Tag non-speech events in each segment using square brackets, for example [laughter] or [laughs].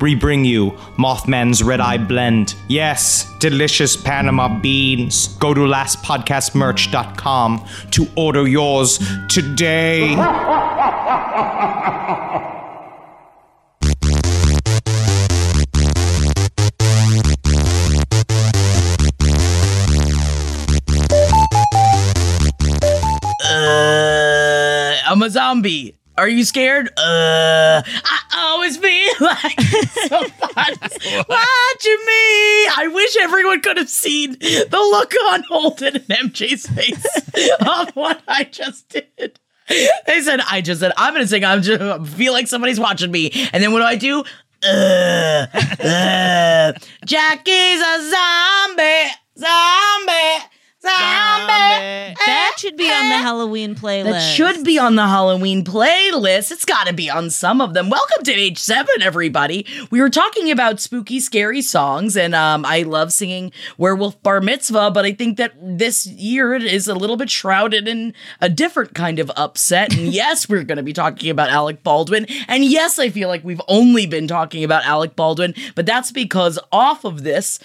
we bring you Mothman's Red Eye Blend. Yes, delicious Panama beans. Go to lastpodcastmerch.com to order yours today. Uh, I'm a zombie. Are you scared? Uh, I always feel [laughs] like somebody's [laughs] watching me. I wish everyone could have seen the look on Holden and MJ's face [laughs] of what I just did. They said, I just said, I'm going to sing, I'm just I feel like somebody's watching me. And then what do I do? Uh, uh, Jackie's a zombie, zombie, zombie. That should be on the Halloween playlist. That should be on the Halloween playlist. It's got to be on some of them. Welcome to Page seven, everybody. We were talking about spooky, scary songs, and um, I love singing Werewolf Bar Mitzvah, but I think that this year it is a little bit shrouded in a different kind of upset. And [laughs] yes, we're going to be talking about Alec Baldwin. And yes, I feel like we've only been talking about Alec Baldwin, but that's because off of this,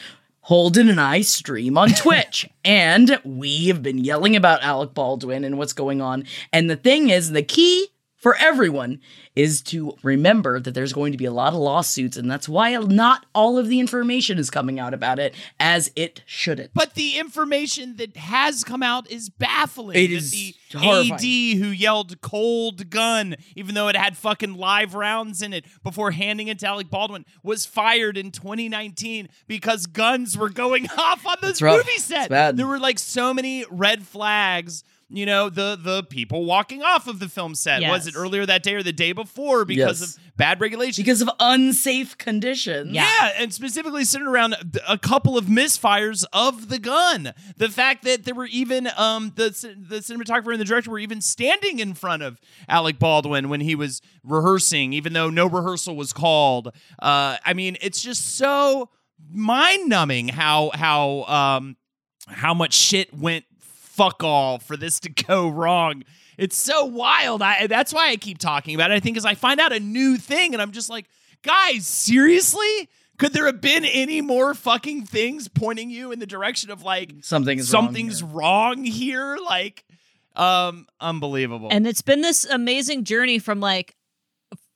Holden and I stream on Twitch, [laughs] and we have been yelling about Alec Baldwin and what's going on. And the thing is, the key for everyone is to remember that there's going to be a lot of lawsuits, and that's why not all of the information is coming out about it as it shouldn't. But the information that has come out is baffling. It That is the horrifying. AD who yelled "cold gun" even though it had fucking live rounds in it before handing it to Alec Baldwin was fired in 2019 because guns were going [laughs] off on this movie set. There were like so many red flags. You know the the people walking off of the film set. Was it earlier that day or the day before because Yes. of bad regulation? Because of unsafe conditions. Yeah. and specifically centered around a couple of misfires of the gun. The fact that there were even um the the cinematographer and the director were even standing in front of Alec Baldwin when he was rehearsing, even though no rehearsal was called. Uh, I mean, it's just so mind numbing how how um how much shit went fuck all for this to [laughs] go wrong. It's so wild. I that's why I keep talking about it. I think as I find out a new thing and I'm just like, guys, seriously? Could there have been any more fucking things pointing you in the direction of like Something is wrong something's here. wrong here? Like, um, unbelievable. And it's been this amazing journey from like,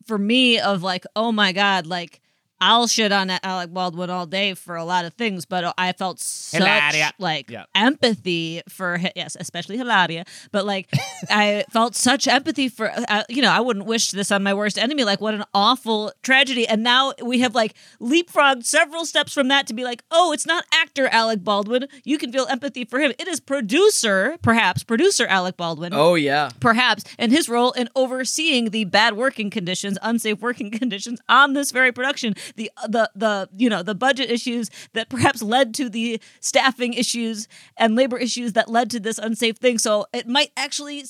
for me, of like, oh my God, like, I'll shit on Alec Baldwin all day for a lot of things, but I felt such Hilaria. like Yeah. empathy for yes, especially Hilaria. But like, [laughs] I felt such empathy for uh, you know I wouldn't wish this on my worst enemy. Like, what an awful tragedy! And now we have like leapfrogged several steps from that to be like, oh, it's not actor Alec Baldwin. You can feel empathy for him. It is producer, perhaps producer Alec Baldwin Oh, yeah. perhaps, and his role in overseeing the bad working conditions, unsafe working [laughs] conditions on this very production, the the the you know the budget issues that perhaps led to the staffing issues and labor issues that led to this unsafe thing. So it might actually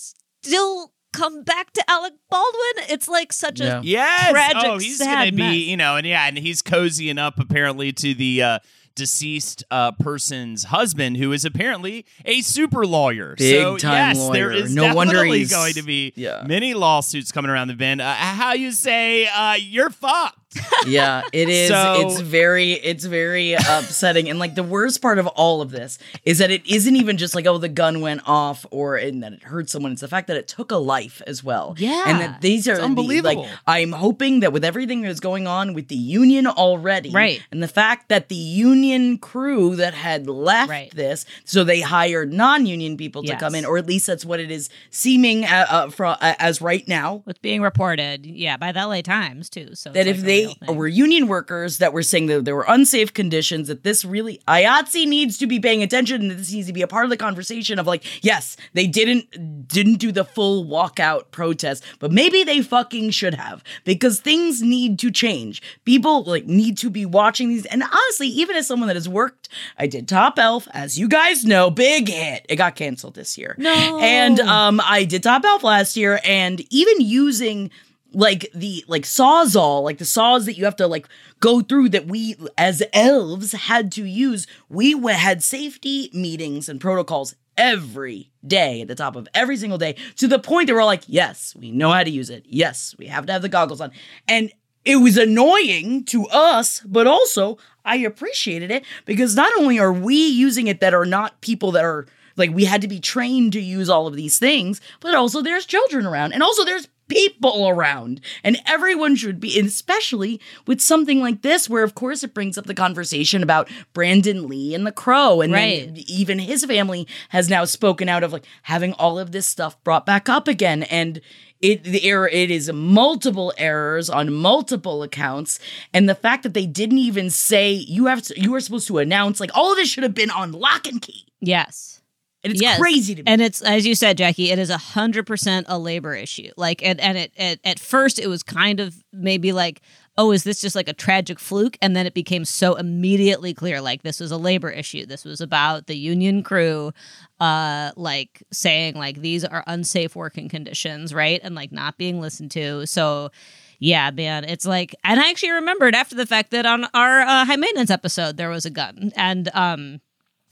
still come back to Alec Baldwin. It's like such Yeah. a Yes. tragic, oh, he's sad gonna be, mess. you know, and yeah, and he's cozying up apparently to the uh deceased uh, person's husband, who is apparently a super lawyer. Big so time yes, there lawyer. is No wonder he's- going to be yeah. many lawsuits coming around the bend. Uh, how you say uh, you're fucked? Yeah it is So- it's very it's very upsetting and like the worst part of all of this is that it isn't even just like oh the gun went off or and that it hurt someone it's the fact that it took a life as well Yeah. and that these are It's the- unbelievable. like i'm hoping that with everything that's going on with the union already Right. and the fact that the union crew that had left Right. this so they hired non-union people to Yes. come in or at least that's what it is seeming uh, uh, for, uh, as right now What's being reported, yeah, by the LA Times too. So that if like a they were union workers that were saying that there were unsafe conditions, that this really IATSE needs to be paying attention and this needs to be a part of the conversation of like, yes, they didn't didn't do the full walkout protest, but maybe they fucking should have because things need to change. People like need to be watching these, and honestly, even as someone that has worked, I did Top Elf, as you guys know, big hit. It got canceled this year. No. and um, I did Top Elf last year, and even using like the like sawzall, like the saws that you have to like go through that we as elves had to use. We had safety meetings and protocols every day at the top of every single day to the point that we're like, yes, we know how to use it. Yes, we have to have the goggles on. And it was annoying to us, but also I appreciated it because not only are we using it that are not people that are like we had to be trained to use all of these things, but also there's children around and also there's people around. And everyone should be especially with something like this where of course it brings up the conversation about Brandon Lee and the crow. And then Right. even his family has now spoken out of like having all of this stuff brought back up again. And it the error it is multiple errors on multiple accounts. And the fact that they didn't even say you have to you are supposed to announce like all of this should have been on lock and key. Yes. And it's Yes. crazy to me And it's as you said, Jackie. It is a hundred percent a labor issue. Like, and and it, it at first it was kind of maybe like, oh, is this just like a tragic fluke? And then it became so immediately clear, like this was a labor issue. This was about the union crew, uh, like saying like these are unsafe working conditions, right? And like not being listened to. So. Yeah, man, it's like, and I actually remembered after the fact that on our uh, high maintenance episode there was a gun, and um,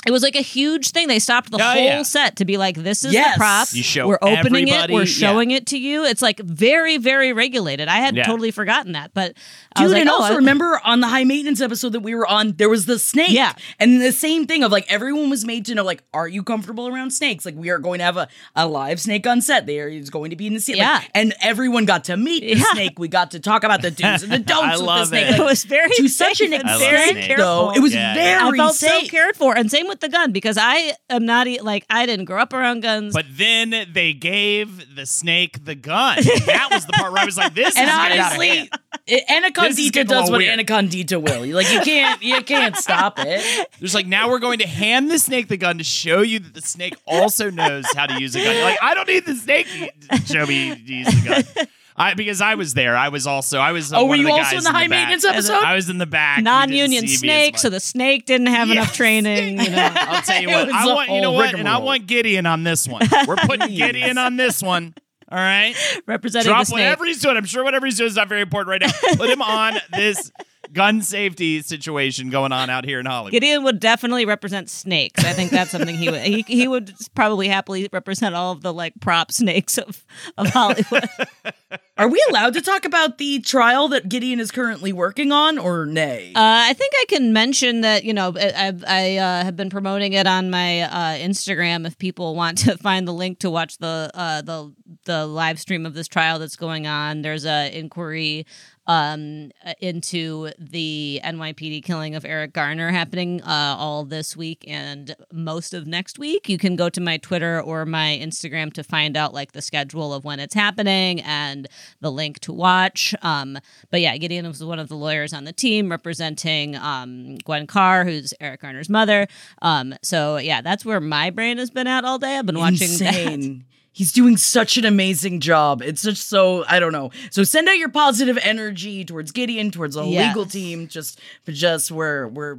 it was like a huge thing. They stopped the Oh, whole yeah. set to be like, "This is Yes. the prop. You show We're opening it. We're yeah. showing it to you." It's like very, very regulated. I had Yeah. totally forgotten that, but I was Dude, like, and oh, also I- remember on the high maintenance episode that we were on, there was the snake. Yeah. And the same thing of like everyone was made to know, like, are you comfortable around snakes? Like, we are going to have a, a live snake on set. There is going to be in the sea. Yeah. Like, and everyone got to meet the Yeah. snake. We got to talk about the do's and the [laughs] don'ts I with the snake. it. Like, it was very to such an safe and I love very snakes. careful. though. It was Yeah, yeah. very I felt safe. so cared for, and same with the gun because I am not e- like I didn't grow up around guns. But then they gave the snake the gun. That was the part where I was like, "This [laughs] and is getting out of honestly, hand. it, This is Anacondita does what weird. Anacondita will. Like you can't, you can't stop it. [laughs] There's like now we're going to hand the snake the gun to show you that the snake also knows how to use a gun. You're like I don't need the snake to show me to use the gun. [laughs] I because I was there. I was also I was. uh, Oh, were you the also in the high back. maintenance episode? I was in the back. Non-union see me as snake, so the snake didn't have enough training. [laughs] You know. I'll tell you [laughs] what. I want you know what, and I want Gideon on this one. [laughs] We're putting Gideon on this one. All right. representing Drop the snake. whatever he's doing. I'm sure whatever he's doing is not very important right now. Put him on this gun safety situation going on out here in Hollywood. Gideon would definitely represent snakes. I think that's something he would he, he would probably happily represent all of the like prop snakes of of Hollywood. [laughs] Are we allowed to talk about the trial that Gideon is currently working on, or nay? Uh, I think I can mention that you know I, I, I uh, have been promoting it on my uh, Instagram. If people want to [laughs] find the link to watch the uh, the the live stream of this trial that's going on, there's a inquiry um, into the NYPD killing of Eric Garner happening uh, all this week and most of next week. You can go to my Twitter or my Instagram to find out like the schedule of when it's happening and the link to watch. Um, but yeah, Gideon was one of the lawyers on the team representing um, Gwen Carr, who's Eric Garner's mother. Um, so yeah, that's where my brain has been at all day. I've been watching that. [laughs] Insane. He's doing such an amazing job. It's just so I don't know. So send out your positive energy towards Gideon, towards the whole Yes. legal team. Just, just we're we're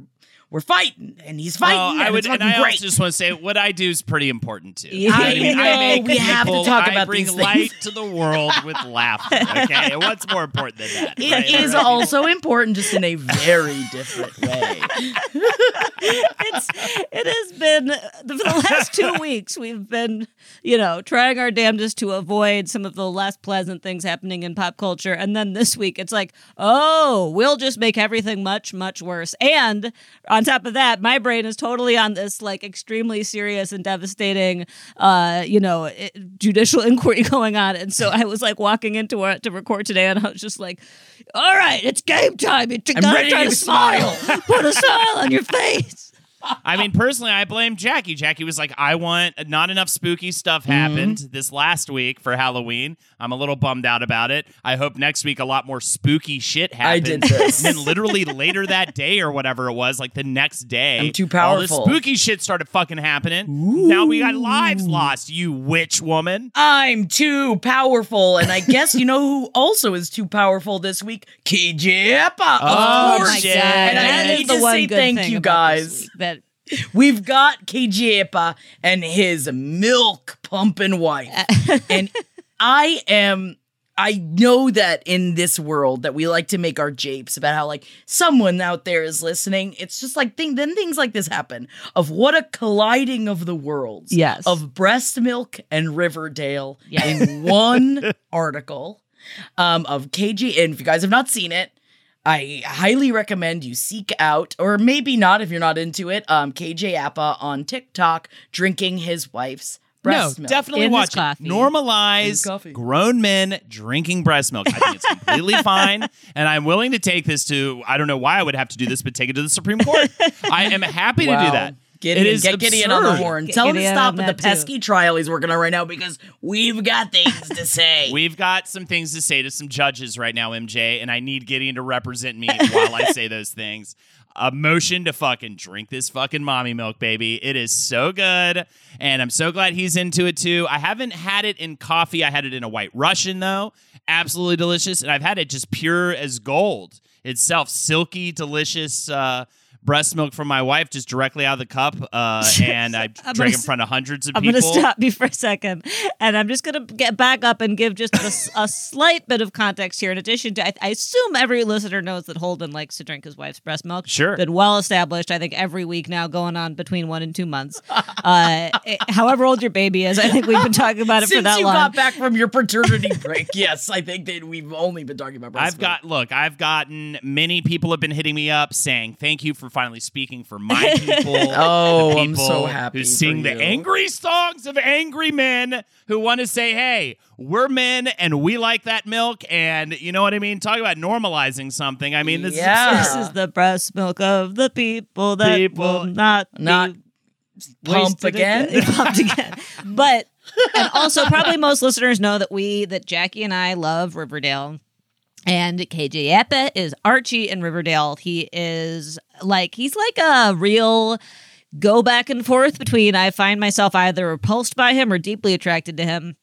we're fighting, and he's fighting. Oh, and I would, and I great. also just want to say what I do is pretty important too. Yeah. I, mean, I [laughs] I know, make we have to people- talk I about bring these things. light to the world with laughter. Okay, and what's more important than that? It right? is Right? also important, just in a very different way. [laughs] it's it has been for the last two [laughs] weeks we've been you know trying our damnedest to avoid some of the less pleasant things happening in pop culture. And then this week it's like oh we'll just make everything much much worse. And on top of that my brain is totally on this like extremely serious and devastating uh you know i- judicial [laughs] inquiry going on. And so i was like walking into it to record today and i was just like all right it's game time. You gotta try to to smile. Put a smile on your face I mean, personally, I blame Jackie. Jackie was like, I want not enough spooky stuff Mm-hmm. happened this last week for Halloween. I'm a little bummed out about it. I hope next week a lot more spooky shit happens. I happens. did this. [laughs] And literally later that day or whatever it was, like the next day, I'm too All powerful. the spooky shit started fucking happening. Now we got lives lost, you witch woman. I'm too powerful, and I guess you know who also is too powerful this week? KJ Apa, Oh, of course. my God. And I That need to say thank you guys. that We've got KJ Apa and his milk pumping wife, [laughs] and I am. I know that in this world that we like to make our japes about how like someone out there is listening. It's just like thing then things like this happen of what a colliding of the worlds. Yes. Of breast milk and Riverdale Yeah. in one [laughs] article um, of KJ. And if you guys have not seen it, I highly recommend you seek out, or maybe not if you're not into it, um, KJ Apa on TikTok drinking his wife's breast no, milk. definitely In watch it. coffee. Normalize grown men drinking breast milk. I think it's completely [laughs] fine, and I'm willing to take this to. I don't know why I would have to do this, but take it to the Supreme Court. I am happy to do that. Gideon, it is get Gideon on the horn. Get Tell him to stop with the that too. pesky trial he's working on right now because we've got things to say. [laughs] We've got some things to say to some judges right now, MJ, and I need Gideon to represent me [laughs] while I say those things. A motion to fucking drink this fucking mommy milk, baby. It is so good. And I'm so glad he's into it too. I haven't had it in coffee. I had it in a white Russian, though. Absolutely delicious. And I've had it just pure as gold itself. Silky, delicious uh, breast milk from my wife just directly out of the cup. Uh, [laughs] and I I'm drank in front of hundreds of people. I'm going to stop you for a second, and I'm just going to get back up and give just a slight bit of context here. In addition to, I, I assume every listener knows that Holden likes to drink his wife's breast milk. Sure. been well established. I think every week now, going on between one and two months. Uh, it- however old your baby is, I think we've been talking about it for that you long. got back from your paternity break, yes, I think that we've only been talking about breast I've got look, I've gotten many people have been hitting me up saying thank you for finally speaking for my people. [laughs] Oh, the I'm so people happy Who for sing the angry songs of angry men who want to say, hey, we're men and we like that milk. And you know what I mean? Talk about normalizing something. I mean, this Yeah. is This is the breast milk of the people that People will not not be pump wasted [laughs] again. [laughs] pumped again. But and also probably most listeners know that we that Jackie and I love Riverdale. And KJ Apa is Archie in Riverdale. He is like he's like a real go back and forth between I find myself either repulsed by him or deeply attracted to him.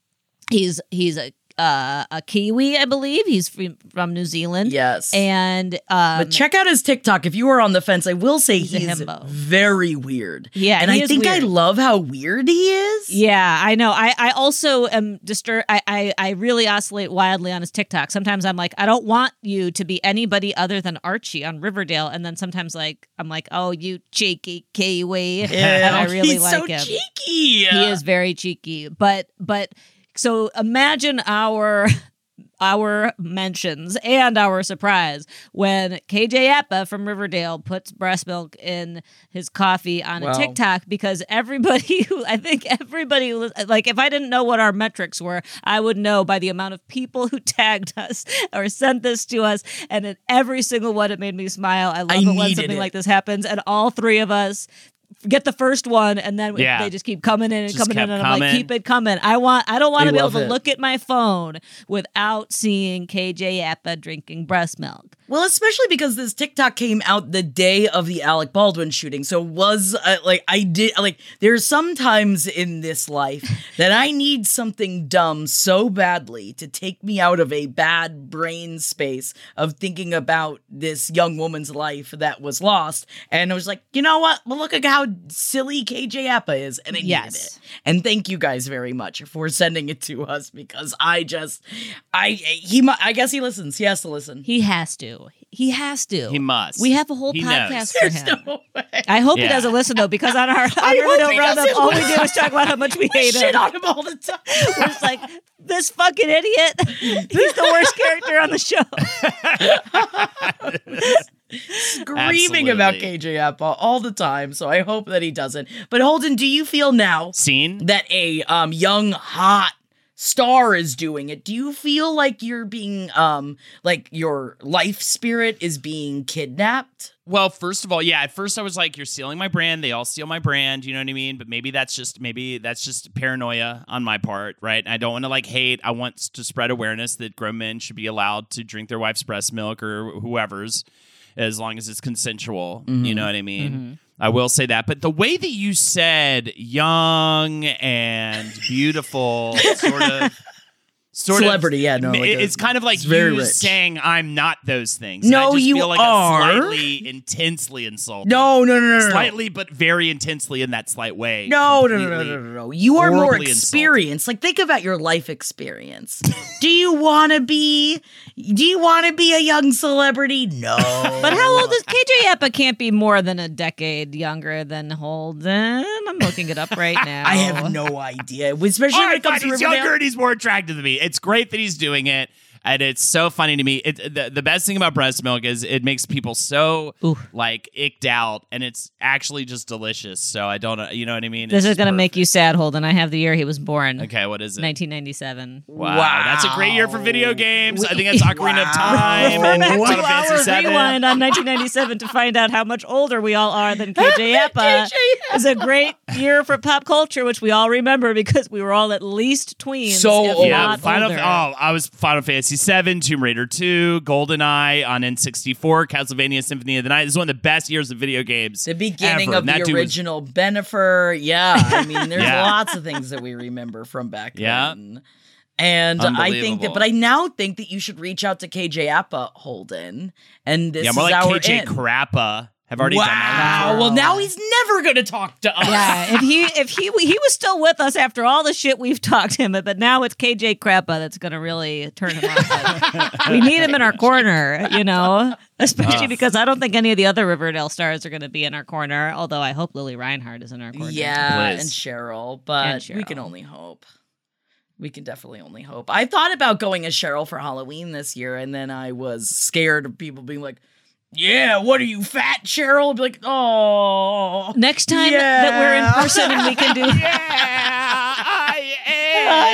He's he's a uh, a Kiwi, I believe. He's from, from New Zealand. Yes. And um, But check out his TikTok. If you are on the fence, I will say He's he's, very weird. Yeah, and I think I love how weird he is. Yeah, I know. I, I also am disturbed. I, I, I really oscillate wildly on his TikTok. Sometimes I'm like, I don't want you to be anybody other than Archie on Riverdale. And then sometimes like I'm like, oh, you cheeky Kiwi. [laughs] and I really he's like so him. cheeky. He is very cheeky. But but so imagine our our mentions and our surprise when KJ Apa from Riverdale puts breast milk in his coffee on a TikTok because everybody who I think everybody like if I didn't know what our metrics were, I would know by the amount of people who tagged us or sent this to us. And in every single one, it made me smile. I love I it when something it. like this happens, and all three of us get the first one and then Yeah. they just keep coming in and Just coming in kept and I'm like keep it coming. I want I don't want to be able love to it. look at my phone without seeing KJ Apa drinking breast milk. Well, especially because this TikTok came out the day of the Alec Baldwin shooting. So was uh, like I did like there's sometimes in this life [laughs] that I need something dumb so badly to take me out of a bad brain space of thinking about this young woman's life that was lost. And I was like, you know what? Well, look at how silly KJ Apa is, and I Yes. it. And thank you guys very much for sending it to us because I just, I he, I guess he listens. He has to listen. He has to. He has to. He must. We have a whole He podcast knows. for There's him. no way. I hope he doesn't listen though, because on our [laughs] on I hope Riverdale he Roundup, doesn't all we do is talk about how much we We hate shit him. on him all the time. [laughs] We're just like this fucking idiot. [laughs] He's the worst character on the show. Screaming about KJ Apa all the time. So I hope that he doesn't. But Holden, do you feel now seen that a um young hot star is doing it? Do you feel like you're being um like your life spirit is being kidnapped? Well, first of all, yeah, at first I was like, you're stealing my brand. They all steal my brand. You know what I mean? But maybe that's just, maybe that's just paranoia on my part, right? I don't want to like hate. I want to spread awareness that grown men should be allowed to drink their wife's breast milk or whoever's as long as it's consensual. You know what I mean? I will say that. But the way that you said young and beautiful, sort of. [laughs] Sort Celebrity, of, yeah, no, like a- it's kind of like it's very you rich. saying I'm not those things. No, I just you feel like are. a slightly intensely insulted. No, no, no, no, no. no. Slightly, but very intensely in that slight way. No, no, no, no, no, no, no. You are more horribly experienced. Like, think about your life experience. do you want to be? Do you want to be a young celebrity? No. But how old is KJ Apa? Can't be more than a decade younger than Holden. I'm looking it up right now. [laughs] I have no idea. Especially All when right, it comes fine. to He's Riverdale. younger and he's more attractive to me. It's great that he's doing it. And it's so funny to me. It, the, the best thing about breast milk is it makes people so Ooh. like icked out, and it's actually just delicious. So I don't, know, you know what I mean? This It's is going to make you sad, Holden. I have the year he was born. Okay, what is it? 1997. Wow, that's a great year for video games. I think that's [laughs] Ocarina of Wow. Time Refer and back Final to Fantasy our VII. rewind on 1997 to find out how much older we all are than [laughs] KJ Apa. is a great year for pop culture, which we all remember because we were all at least tweens. So old. Yeah, not Final. older. Oh, I was Final Fantasy VII, Tomb Raider 2, GoldenEye on N64, Castlevania Symphony of the Night. This is one of the best years of video games. The beginning ever. of And the dude was- original Bennifer. Yeah, I mean, [laughs] there's Yeah. lots of things that we remember from back Yeah. then. And I think that, but I now think that you should reach out to KJ Apa Holden, and this yeah, more is like our KJ in. Crappa. Have already done that. Wow. Well, now he's never going to talk to us. Yeah, if he [laughs] if he he was still with us after all the shit we've talked him, but now it's KJ Crappa that's going to really turn him off. [laughs] we need him in our corner, you know, especially because I don't think any of the other Riverdale stars are going to be in our corner. Although I hope Lili Reinhart is in our corner. Yeah, Please. and Cheryl, but And we can only hope. We can definitely only hope. I thought about going as Cheryl for Halloween this year, and then I was scared of people being like, "Yeah, what are you, fat Cheryl?" I'd be like, "Oh, Next time that we're in person and we can do [laughs] yeah, I I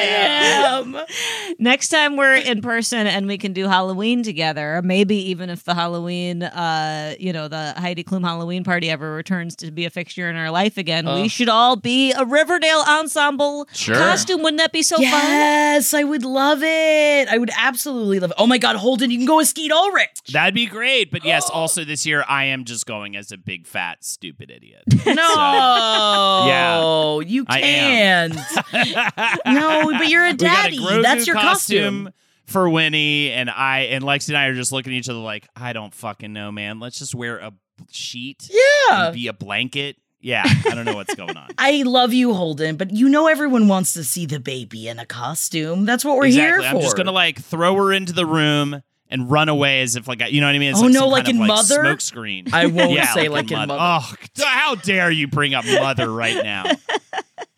am." [laughs] next time we're in person and we can do Halloween together, maybe even if the Halloween, uh, you know, the Heidi Klum Halloween party ever returns to be a fixture in our life again, we should all be a Riverdale ensemble Sure. costume. Wouldn't that be so fun? Yes, I would love it. I would absolutely love it. Oh my God, Holden, you can go as Skeet Ulrich. That'd be great. But yes, [gasps] also this year I am just going as a big fat stupid idiot. [laughs] No, Yeah. you can't. [laughs] [laughs] no, but you're a a daddy. Grogu That's your costume. for Winnie, and I and Lexi and I are just looking at each other like, I don't fucking know, man. Let's just wear a sheet Yeah. be a blanket. Yeah, I don't know what's going on. [laughs] I love you, Holden, but you know everyone wants to see the baby in a costume. That's what we're exactly. here for. I'm just gonna like throw her into the room and run away as if like I- you know what I mean. It's Oh, like no, like in of, like, Mother? smoke screen. I won't [laughs] yeah, say like, like in Mother. Oh, how dare you bring up Mother right now?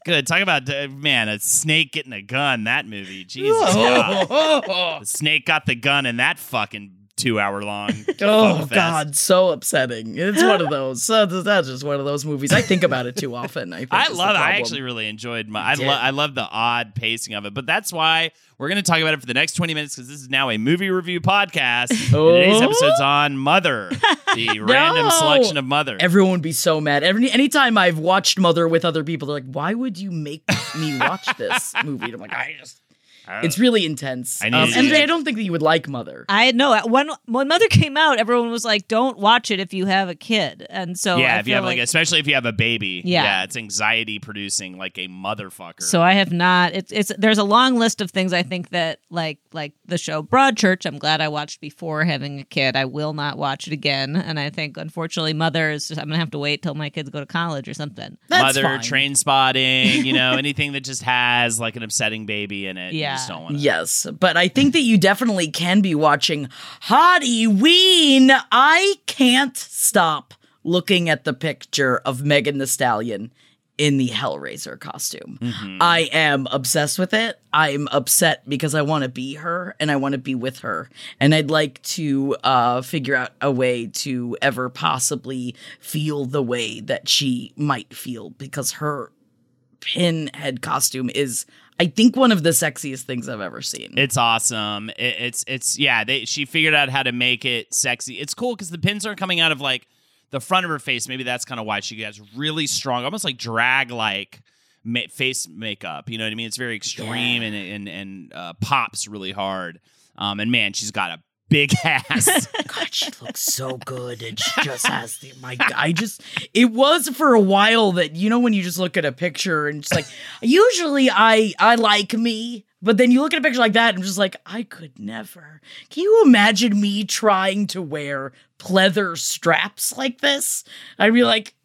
Good. Talk about uh, man, a snake getting a gun. That movie, Jesus. [laughs] The snake got the gun in that fucking two hour long. [laughs] oh. God, so upsetting. It's one of those. So that's just one of those movies. I think about it too [laughs] often. I think I love it. I actually really enjoyed my. I, lo- I love the odd pacing of it, but that's why we're going to talk about it for the next twenty minutes because this is now a movie review podcast. And today's Oh. episode's on Mother, [laughs] the random selection of Mother. Everyone would be so mad. Every anytime I've watched Mother with other people, they're like, "Why would you make me watch this movie?" And I'm like, "I just." It's really intense. I need Um, to see MJ, it. I don't think that you would like Mother. I know when when Mother came out, everyone was like, "Don't watch it if you have a kid." And so yeah, I if you feel have like, especially if you have a baby, Yeah. it's anxiety producing like a motherfucker. So I have not. It's it's there's a long list of things I think that like like the show Broadchurch. I'm glad I watched before having a kid. I will not watch it again. And I think unfortunately, Mother is just I'm gonna have to wait till my kids go to college or something. That's Mother, fine. Trainspotting, you know, [laughs] anything that just has like an upsetting baby in it. You Yeah. just don't want to. Yes, but I think that you definitely can be watching Hottieween. I can't stop looking at the picture of Megan Thee Stallion in the Hellraiser costume. I am obsessed with it. I'm upset because I want to be her and I want to be with her. And I'd like to uh, figure out a way to ever possibly feel the way that she might feel because her pinhead costume is I think one of the sexiest things I've ever seen. It's awesome. It, it's it's yeah. They she figured out how to make it sexy. It's cool because the pins aren't coming out of like the front of her face. Maybe that's kind of why she has really strong, almost like drag like ma- face makeup. You know what I mean? It's very extreme and and and uh, pops really hard. Um, and man, she's got a big ass. [laughs] God, she looks so good, and she just has the my. I just it was for a while that you know when you just look at a picture and it's like usually I I like me. But then you look at a picture like that and I'm just like, I could never. Can you imagine me trying to wear pleather straps like this? I'd be like, [laughs]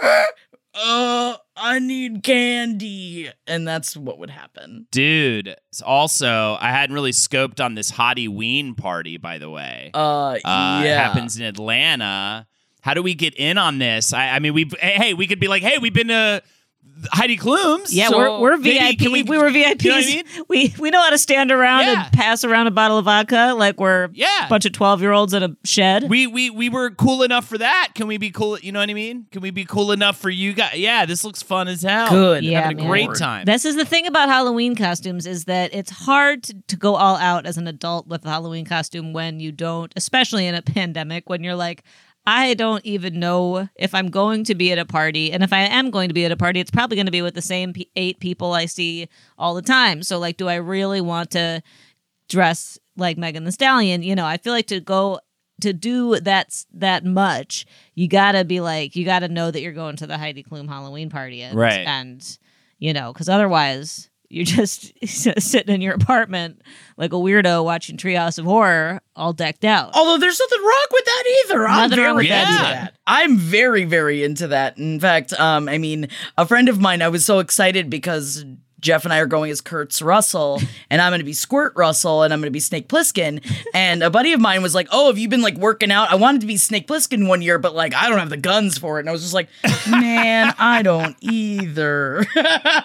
[laughs] uh, I need candy. And that's what would happen. Dude, also, I hadn't really scoped on this Hottieween party, by the way. Uh, uh, yeah. it happens in Atlanta. How do we get in on this? I, I mean, we hey, we could be like, hey, we've been to Heidi Klum's. Yeah, so we're we're VIP. can we, were VIPs. You know what I mean? We we know how to stand around Yeah. and pass around a bottle of vodka like we're Yeah. a bunch of twelve year olds in a shed. We we we were cool enough for that. Can we be cool? You know what I mean? Can we be cool enough for you guys? Yeah, this looks fun as hell. Good. Yeah, having a great time. This is the thing about Halloween costumes is that it's hard to, to go all out as an adult with a Halloween costume when you don't, especially in a pandemic, when you're like, I don't even know if I'm going to be at a party. And if I am going to be at a party, it's probably going to be with the same eight people I see all the time. So, like, do I really want to dress like Megan Thee Stallion? You know, I feel like to go to do that that much, you gotta be like, you gotta know that you're going to the Heidi Klum Halloween party, and, Right. And you know, because otherwise you're just [laughs] sitting in your apartment like a weirdo watching Treehouse of Horror, all decked out. Although there's nothing wrong with that either. I'm Nothing very wrong with that into either. that. I'm very, very into that. In fact, um, I mean, a friend of mine, I was so excited because Jeff and I are going as Kurtz Russell, and I'm going to be Squirt Russell, and I'm going to be Snake Plissken. And a buddy of mine was like, "Oh, have you been like working out? I wanted to be Snake Plissken one year, but like I don't have the guns for it." And I was just like, "Man, I don't either." [laughs]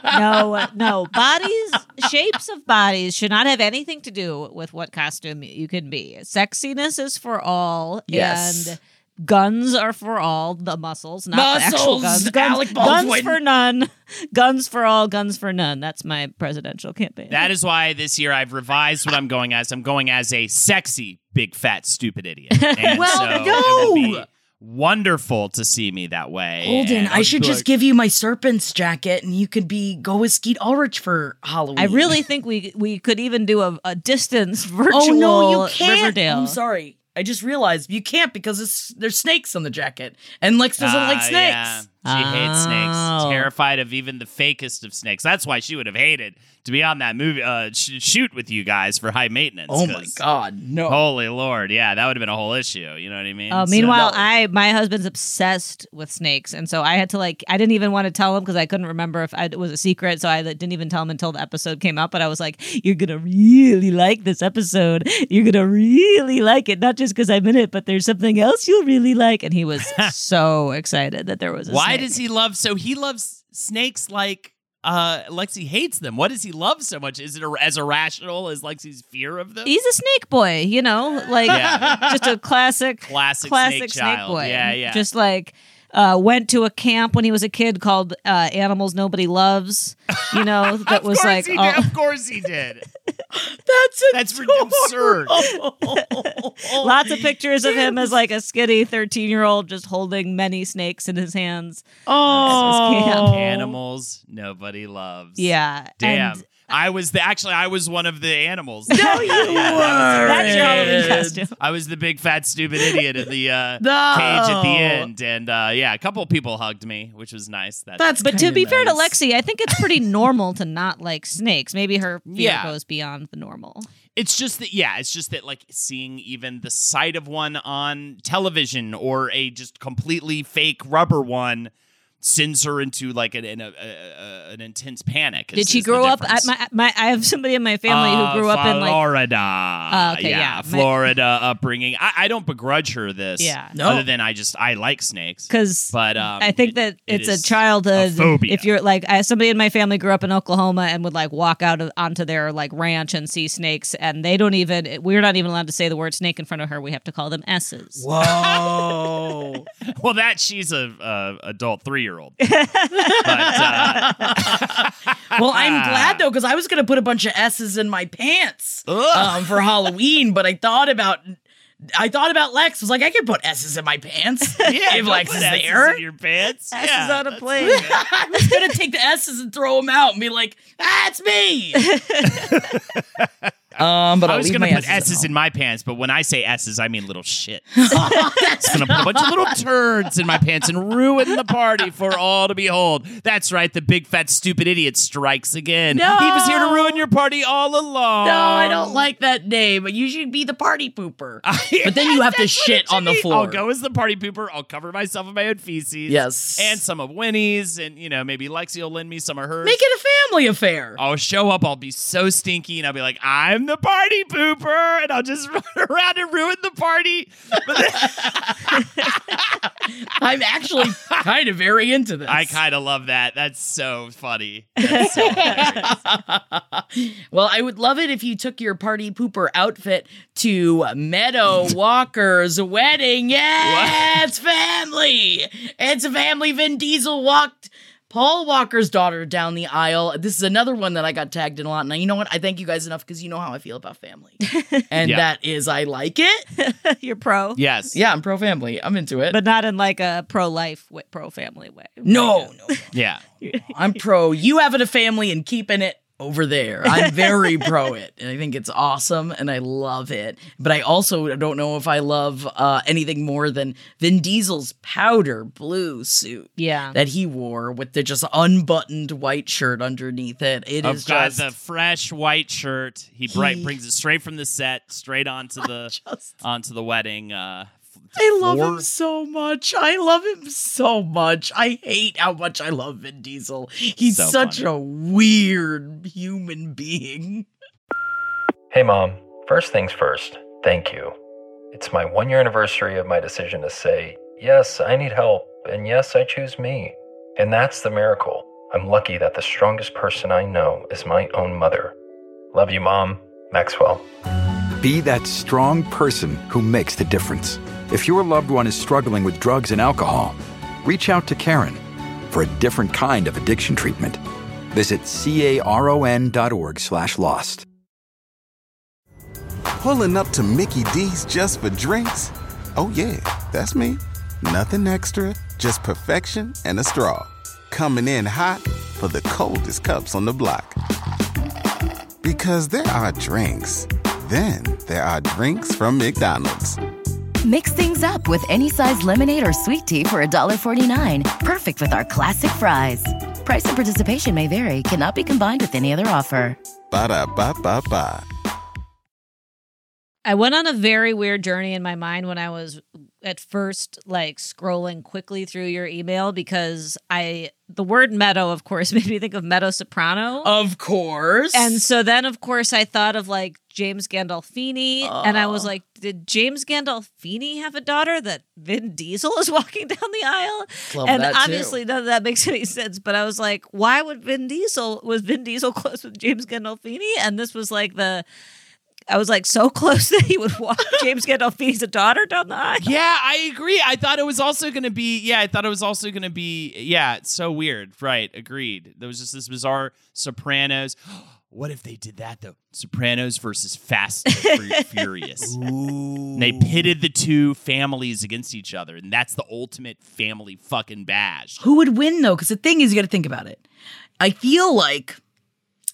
no, no. Bodies, shapes of bodies should not have anything to do with what costume you can be. Sexiness is for all. Yes. And guns are for all. The muscles, not the actual guns. Guns, Alec guns for none. Guns for all. Guns for none. That's my presidential campaign. That is why this year I've revised what I'm going as. I'm going as a sexy, big, fat, stupid idiot. [laughs] And Well, so no. wonderful to see me that way. Holden, And I should just like, give you my serpent's jacket, and you could be go with Skeet Ulrich for Halloween. I really think we we could even do a, a distance virtual Oh no, you can't. Riverdale. I'm sorry. I just realized you can't because it's there's snakes on the jacket, and Lex doesn't like Ah, snakes. yeah. She hates snakes. Oh. Terrified of even the fakest of snakes. That's why she would have hated to be on that movie uh, sh- shoot with you guys for high maintenance. Oh my god, no! Holy Lord, yeah, that would have been a whole issue. You know what I mean? Oh, So- meanwhile, I my husband's obsessed with snakes, and so I had to like I didn't even want to tell him because I couldn't remember if I, it was a secret, so I didn't even tell him until the episode came out. But I was like, "You're gonna really like this episode. You're gonna really like it, not just because I'm in it, but there's something else you'll really like." And he was [laughs] so excited that there was. a why snake. does he love? So he loves snakes like uh Lexi hates them. What does he love so much? Is it as irrational as Lexi's fear of them? He's a snake boy, you know, like Yeah. just a classic, [laughs] Classic classic snake child. boy. Yeah, yeah. Just like uh, went to a camp when he was a kid called uh, Animals Nobody Loves. You know, [laughs] that was like all- did. Of course he did. [laughs] That's [laughs] That's absurd. lots of pictures of him as like a skinny thirteen-year-old just holding many snakes in his hands. Oh, This was camp. Animals nobody loves. Yeah, Damn. and I was the actually I was one of the animals. No, you [laughs] That's your Halloween costume. I was the big fat stupid idiot in the uh, [laughs] No. cage at the end, and uh, yeah, a couple people hugged me, which was nice. That That's But to be fair to. Lexi, I think it's pretty normal to not like snakes. Maybe her fear Yeah. goes beyond the normal. it's just that yeah, it's just that like seeing even the sight of one on television or a just completely fake rubber one sends her into like an an, a, a, an intense panic. Did she grow up? I, my, my, I have somebody in my family Uh, who grew up in like. Florida. Oh, okay, yeah. My- Florida upbringing. I, I don't begrudge her this. Yeah. No. Other than I just I like snakes. Because But um, I think it- that it's is a childhood. a phobia. If you're like, I, somebody in my family grew up in Oklahoma and would like walk out of, onto their like ranch and see snakes, and they don't even. We're not even allowed to say the word snake in front of her. We have to call them s's. Whoa. [laughs] well, that she's a, a adult three year old. uh, [laughs] well, I'm glad though, because I was gonna put a bunch of S's in my pants um, for Halloween, but I thought about I thought about Lex. I was like, I could put S's in my pants [laughs] yeah, if Lex put is S's there. in your pants. S's yeah, on a plane. I was gonna take the S's and throw them out and be like, "That's me." [laughs] um, but I I'll was leave gonna my put S's in my pants, but when I say S's, I mean little shit. [laughs] [laughs] It's gonna put a bunch of little turds in my pants and ruin the party for all to behold. That's right, the big fat stupid idiot strikes again. No. He was here to ruin your party all along. No, I don't like that name. But you should be the party pooper. [laughs] But then you have to shit on the should be. floor. I'll go as the party pooper. I'll cover myself in my own feces. Yes. And some of Winnie's, and you know, maybe Lexi will lend me some of hers. Make it a family affair. I'll show up, I'll be so stinky, and I'll be like, I'm the party pooper, and I'll just [laughs] run around and ruin the party. Then- [laughs] I'm actually kind of very into this. I kind of love that. That's so funny. That's so [laughs] well, I would love it if you took your party pooper outfit to Meadow Walker's wedding. Yeah, it's family. It's a family. Vin Diesel walked Paul Walker's daughter down the aisle. This is another one that I got tagged in a lot. Now, you know what? I thank you guys enough because you know how I feel about family. [laughs] And Yeah. that is, I like it. [laughs] You're pro. yes. Yeah, I'm pro family. I'm into it. But not in like a pro life, pro family way. no, no, uh, no. Yeah. [laughs] I'm pro you having a family and keeping it over there. I'm very [laughs] pro it. And I think it's awesome and I love it. But I also don't know if I love uh, anything more than Vin Diesel's powder blue suit Yeah. that he wore with the just unbuttoned white shirt underneath it. It is I've got just the fresh white shirt. He, bright He- brings it straight from the set, straight onto [laughs] the just onto the wedding. Uh, f- I love floor. him so much. I love him so much. I hate how much I love Vin Diesel. He's So such funny. a weird human being. Hey, Mom. First things first, thank you. It's my one year anniversary of my decision to say, yes, I need help, and yes, I choose me. And that's the miracle. I'm lucky that the strongest person I know is my own mother. Love you, Mom. Maxwell. Be that strong person who makes the difference. If your loved one is struggling with drugs and alcohol, reach out to Caron for a different kind of addiction treatment. Visit caron.org slash lost. Pulling up to Mickey D's just for drinks? Oh, yeah, that's me. Nothing extra, just perfection and a straw. Coming in hot for the coldest cups on the block. Because there are drinks, then there are drinks from McDonald's. Mix things up with any size lemonade or sweet tea for $1.49. Perfect with our classic fries. Price and participation may vary, cannot be combined with any other offer. Ba da ba ba ba. I went on a very weird journey in my mind when I was at first like scrolling quickly through your email because I the word meadow of course [laughs] made me think of Meadow Soprano. Of course. And so then of course I thought of like James Gandolfini and I was Oh. like did James Gandolfini have a daughter that Vin Diesel is [laughs] walking down the aisle? Love and that, too. obviously none of that makes [laughs] any sense, but I was like why would Vin Diesel was Vin Diesel close with James Gandolfini and this was like the I was like so [laughs] close that he would walk [laughs] James Gandolfini's daughter down the aisle. Yeah, I agree. I thought it was also going to be. Yeah, I thought it was also going to be. Yeah, it's so weird. Right. Agreed. There was just this bizarre Sopranos. [gasps] What if they did that though? Sopranos versus Fast and Fur- [laughs] Furious. And they pitted the two families against each other, and that's the ultimate family fucking bash. Who would win though? Because the thing is, you got to think about it. I feel like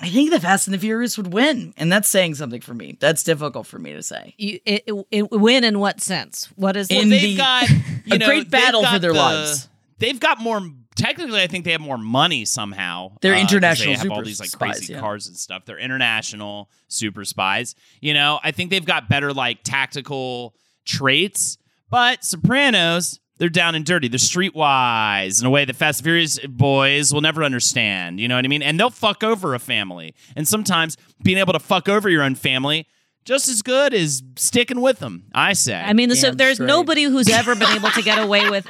I think the Fast and the Furious would win, and that's saying something for me. That's difficult for me to say. You, it, it, it win in what sense? What is In they've the- got [laughs] a you know, great they've battle for their the- lives. They've got more. Technically, I think they have more money somehow. They're uh, 'cause international They have all these like spies, crazy yeah. cars and stuff. They're international super spies. You know, I think they've got better like tactical traits. But Sopranos, they're down and dirty. They're streetwise in a way that Fast and Furious boys will never understand. You know what I mean? And they'll fuck over a family. And sometimes being able to fuck over your own family just as good as sticking with them. I say. I mean, so there's straight. nobody who's ever been able to get away with.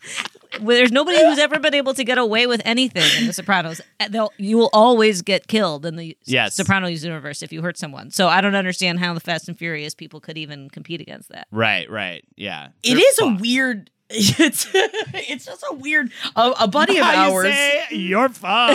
[laughs] there's nobody who's ever been able to get away with anything in The Sopranos. Uh, They'll, you will always get killed in the Yes. Sopranos universe if you hurt someone. So I don't understand how the Fast and Furious people could even compete against that. Right, right. Yeah. It They're is a weird. [laughs] It's it's just a weird. A, a buddy of How you ours. say [laughs] you're fucked.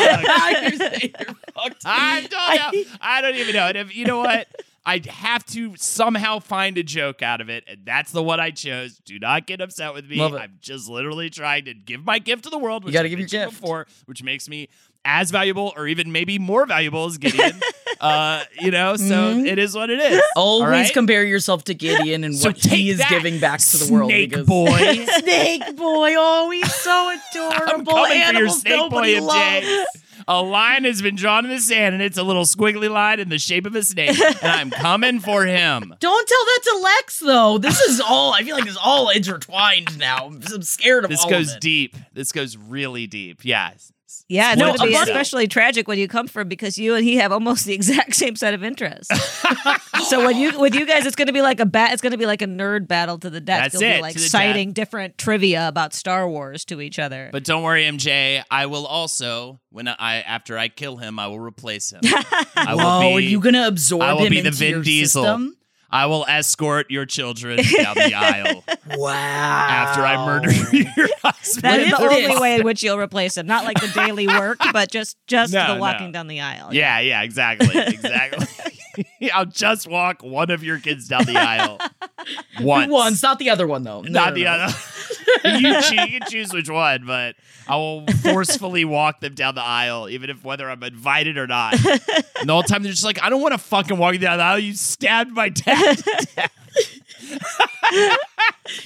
You say you're fucked. [laughs] I don't know. I don't even know. And if, you know what? I have to somehow find a joke out of it, and that's the one I chose. Do not get upset with me. I'm just literally trying to give my gift to the world. Which gotta give your gift. before, which makes me as valuable, or even maybe more valuable as Gideon. [laughs] uh, you know, so Mhm. it is what it is. Always All right? compare yourself to Gideon and So what he is that, giving back to the world. Snake because- boy. [laughs] snake boy. Oh, he's so I'm adorable. coming for your snake boy, nobody MJ. loves. A line has been drawn in the sand, and it's a little squiggly line in the shape of a snake, and I'm [laughs] coming for him. Don't tell that to Lex, though. This is all. I feel like it's all intertwined now. I'm, I'm scared of This all goes of it. deep. This goes really deep. Yeah. Yeah, it's No, going to be especially tragic when you come from because you and he have almost [laughs] the exact same set of interests. [laughs] so when you with you guys, it's going to be like a bat. It's going to be like a nerd battle to the death. That's You'll it, be like to the citing different trivia about Star Wars to each other. But don't worry, MJ. I will also, when I after I kill him, I will replace him. [laughs] I Whoa, will are you gonna absorb I will him be the into Vin Diesel. system? I will escort your children [laughs] down the aisle Wow. after I murder [laughs] your husband. that is the only way in which you'll replace him. Not like the daily work, [laughs] but just just No, the walking no. down the aisle. Yeah, yeah, exactly, exactly. I'll just walk one of your kids down the aisle once. Once, not the other one though. No, not no, the no. other. [laughs] you, choo- you can choose which one, but I will forcefully walk them down the aisle, even if whether I'm invited or not. [laughs] And the whole time they're just like, I don't want to fucking walk you down the aisle. You stabbed my dad. To [laughs] death."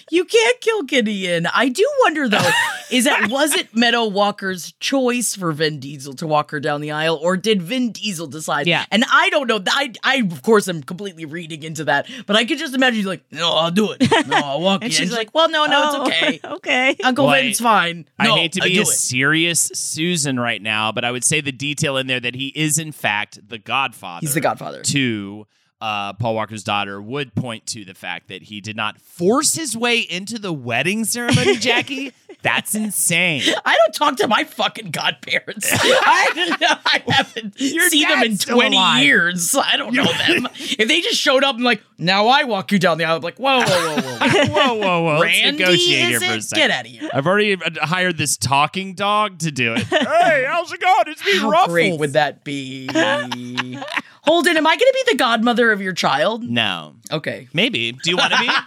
You can't kill Gideon. I do wonder though, is that was it Meadow Walker's choice for Vin Diesel to walk her down the aisle, or did Vin Diesel decide? Yeah. And I don't know. I, I of course am completely reading into that, but I could just imagine she's like, no, I'll do it. No, I'll [laughs] walk And you. she's And like, well, no, no, Oh, it's okay. [laughs] okay. Uncle Well, Vin's fine. I No, hate to be a it. serious Susan right now, but I would say the detail in there that he is in fact the Godfather. He's the Godfather. To uh, Paul Walker's daughter would point to the fact that he did not force his way into the wedding ceremony, [laughs] Jackie. That's insane. I don't talk to my fucking godparents. [laughs] I, I haven't Your seen them in 20 alive. years. I don't know [laughs] them. if they just showed up and like, now I walk you down the aisle, I'm like, whoa, whoa, whoa, whoa. whoa, whoa, whoa. Let's Randy, negotiate here for a second. Get out of here. I've already uh, hired this talking dog to do it. hey, how's it going? It's me, How Ruffles. great would that be? Holden, am I going to be the godmother of your child? No, Okay. maybe. Do you want to be? [laughs]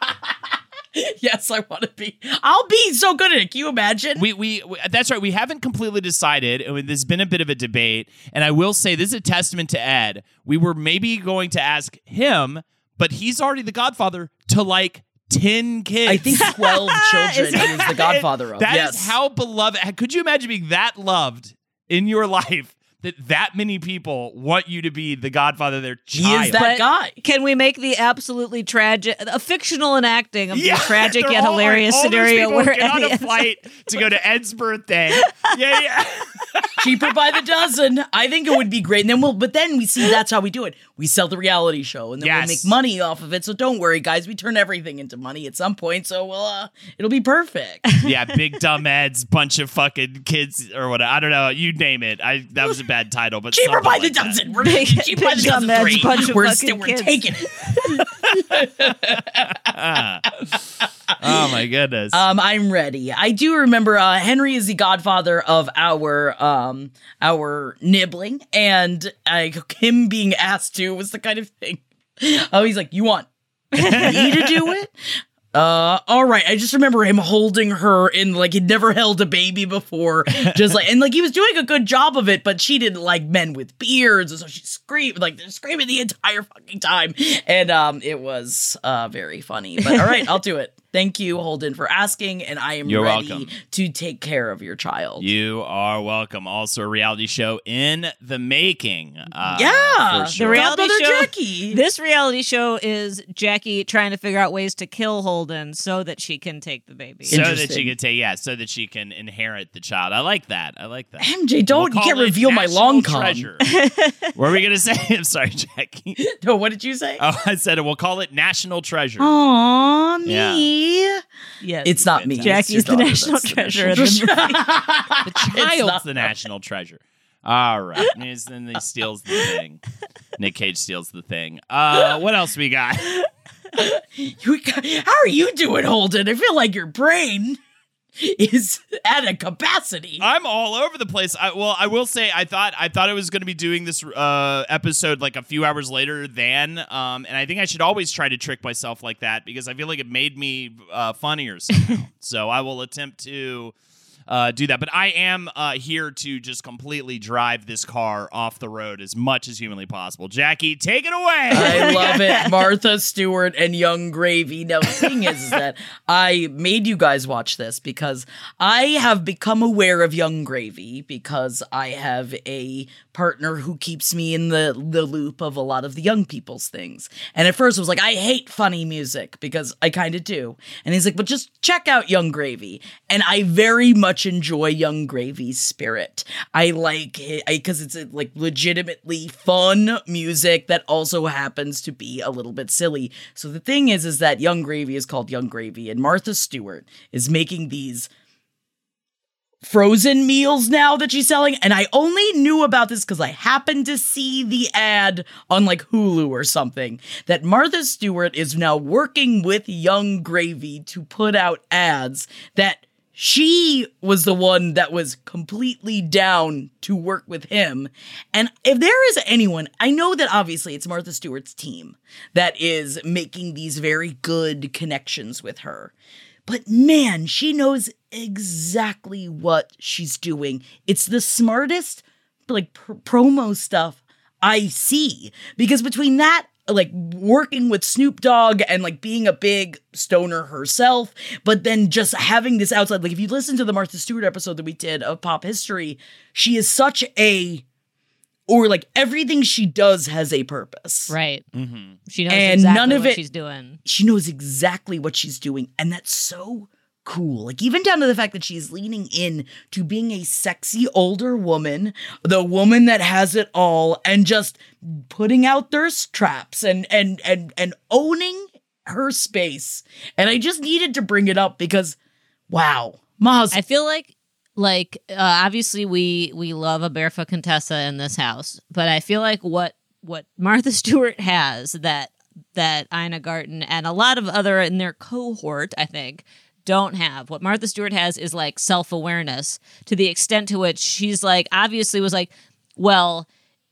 Yes, I want to be. I'll be so good at it. Can you imagine? we, we, we that's right. We haven't completely decided. and There's been a bit of a debate, and I will say this is a testament to Ed. We were maybe going to ask him, but he's already the Godfather to like ten kids. I think [laughs] 12 children Is he is the godfather of. That is yes. how beloved. Could you imagine being that loved in your [laughs] life that that many people want you to be the godfather of their he child? is that But- guy. Can we make the absolutely tragic, a fictional enacting of Yeah, the [laughs] tragic yet all hilarious all scenario people where get on a flight to go to Ed's birthday. Yeah, yeah. [laughs] cheaper by the dozen. I think it would be great. And then we'll, but then we see that's how we do it. We sell the reality show and then Yes. we'll make money off of it. So don't worry, guys. We turn everything into money at some point. So we'll, uh, it'll be perfect. [laughs] yeah, big dumb Ed's bunch of fucking kids or whatever. I don't know. You name it. I that was a bad title, but cheaper something by the like that. dozen. We're Big- cheaper by the dozen. dumb Three. Bunch of we're fucking still, we're taking it. [laughs] Oh my goodness. Um, I'm ready. I do remember uh, Henry is the godfather of our um our nibbling, and uh, him being asked to was the kind of thing. Oh, he's like, "You want me to do it? [laughs] Uh, all right. I just remember him holding her and like he'd never held a baby before. [laughs] Just like, and like he was doing a good job of it, but she didn't like men with beards. And so she screamed, like they're screaming the entire fucking time. And, um, it was, uh, very funny. But all right, I'll do it. Thank you, Holden, for asking. And I am You're ready welcome. to take care of your child. You are welcome. Also, a reality show in the making. Uh, yeah. sure. The reality Godmother show. Jackie. This reality show is Jackie trying to figure out ways to kill Holden so that she can take the baby. so that she Interesting. can take yeah, so that she can inherit the child. I like that. I like that. MJ, don't, you We'll can't reveal my National long con. what are we gonna say? [laughs] I'm sorry, Jackie. [laughs] No, what did you say? Oh, I said. We'll call it national treasure. Aw, Yeah. Me. Yes. It's not me. Jackie's the national treasure national the treasure. The It's child's the national treasure. All right. [laughs] And then he steals the thing. Nick Cage steals the thing. Uh, what else we got? [laughs] Got- How are you doing, Holden? I feel like your brain [laughs] is at a capacity. I'm all over the place. I, well, I will say I thought I thought I was going to be doing this uh, episode like a few hours later than, um, and I think I should always try to trick myself like that because I feel like it made me uh, funnier. [laughs] So I will attempt to uh, do that. But I am uh, here to just completely drive this car off the road as much as humanly possible. Jackie, take it away. I [laughs] love it. Martha Stewart and Yung Gravy. Now, the thing is, is that I made you guys watch this because I have become aware of Yung Gravy because I have a partner who keeps me in the, the loop of a lot of the young people's things. And at first, I was like, I hate funny music because I kind of do. And he's like, but just check out Yung Gravy. And I very much enjoy Yung Gravy's spirit. I like it because it's like legitimately fun music that also happens to be a little bit silly. So the thing is, is that Yung Gravy is called Yung Gravy, and Martha Stewart is making these frozen meals now that she's selling. And I only knew about this because I happened to see the ad on like Hulu or something that Martha Stewart is now working with Yung Gravy to put out ads that she was the one that was completely down to work with him. And if there is anyone, I know that obviously it's Martha Stewart's team that is making these very good connections with her. But man, she knows exactly what she's doing. It's the smartest like pr- promo stuff I see because between that like working with Snoop Dogg and like being a big stoner herself, but then just having this outside like if you listen to the Martha Stewart episode that we did of pop history, she is such a or like everything she does has a purpose. Right. Mhm. She knows And exactly none of what it- she's doing. she knows exactly what she's doing and that's so cool like even down to the fact that she's leaning in to being a sexy older woman the woman that has it all and just putting out thirst traps and and and and owning her space and i just needed to bring it up because wow Maz, I feel like like uh, obviously we we love a barefoot Contessa in this house, but I feel like what what Martha [laughs] Stewart has that that Ina Garten and a lot of other in their cohort, I think, don't have. What Martha Stewart has is like self-awareness to the extent to which she's like obviously was like, well,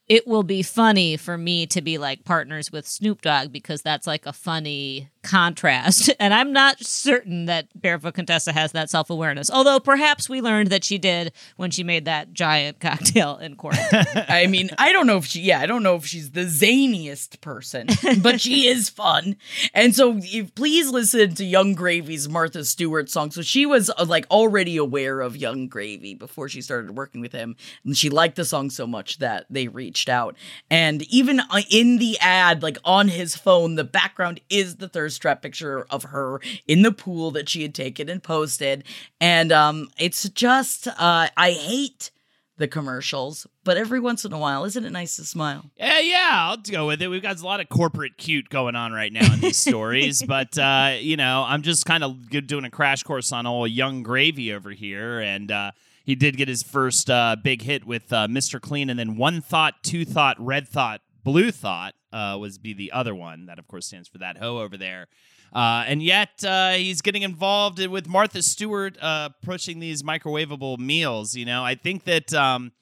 it will be funny for me to be like partners with Snoop Dogg because that's like a funny contrast. [laughs] And I'm not certain that Barefoot Contessa has that self awareness. Although perhaps we learned that she did when she made that giant [laughs] cocktail in court. [laughs] I mean, I don't know if she, yeah, I don't know if she's the zaniest person, but she is fun. And so you, please listen to Yung Gravy's Martha Stewart song. So she was uh, like already aware of Yung Gravy before she started working with him. And she liked the song so much that they reached out. And even uh, in the ad, like on his phone, the background is the thirst trap picture of her in the pool that she had taken and posted. And um, it's just, uh, I hate the commercials, but every once in a while, isn't it nice to smile? Yeah, yeah, I'll go with it. We've got a lot of corporate cute going on right now in these stories, [laughs] but uh, you know, I'm just kind of doing a crash course on old Yung Gravy over here, and uh, he did get his first uh, big hit with uh, Mr. Clean, and then One Thought, Two Thought, Red Thought, Blue Thought uh, was be the other one that, of course, stands for that hoe over there. Uh, and yet uh, he's getting involved with Martha Stewart uh, pushing these microwavable meals. You know, I think that. Um,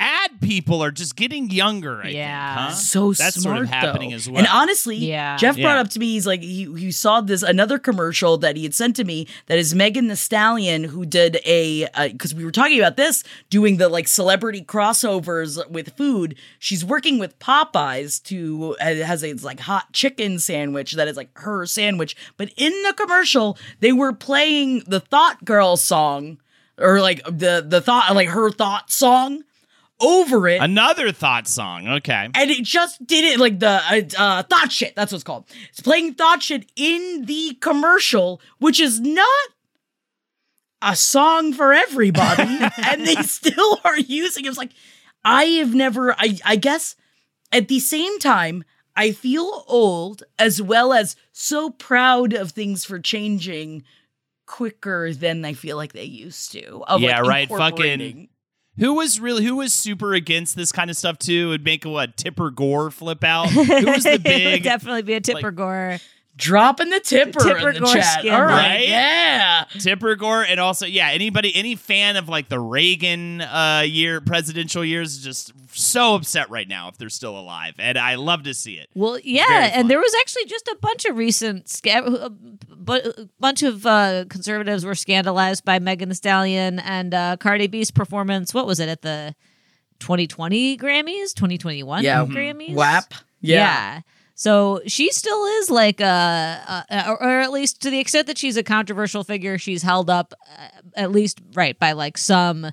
ad people are just getting younger. I Yeah. think, huh? So that's smart, sort of happening though. as well. And honestly, Yeah. Jeff brought up to me, he's like, he, he saw this another commercial that he had sent to me that is Megan Thee Stallion who did a because we were talking about this doing the like celebrity crossovers with food. She's working with Popeyes to uh, has a like hot chicken sandwich that is like her sandwich, but in the commercial they were playing the Thought Girl song or like the the thought like her thought song over it Another thought song. Okay. and it just did it like the uh, uh, Thot Shit. That's what it's called. It's playing Thot Shit in the commercial, which is not a song for everybody, [laughs] and they still are using. it. It's like I have never. I I guess at the same time. I feel old as well as so proud of things for changing quicker than I feel like they used to. Of Yeah, like right, fucking- Who was really who was super against this kind of stuff too? Would make a what Tipper Gore flip out. [laughs] Who was the It would big definitely be a Tipper like- Gore. Dropping the tipper, Tipper in the Gore chat. scandal. All right, Right? yeah. Tipper Gore, and also yeah, anybody any fan of like the Reagan uh year presidential years is just so upset right now if they're still alive, and I love to see it. Well, yeah, and there was actually just a bunch of recent, sca- a a bunch of uh, conservatives were scandalized by Megan Thee Stallion and uh, Cardi B's performance. What was it at the 2020 Grammys, 2021 Yeah. Grammys? WAP. Yeah. So she still is like a, a or, or at least to the extent that she's a controversial figure, she's held up uh, at least right by like some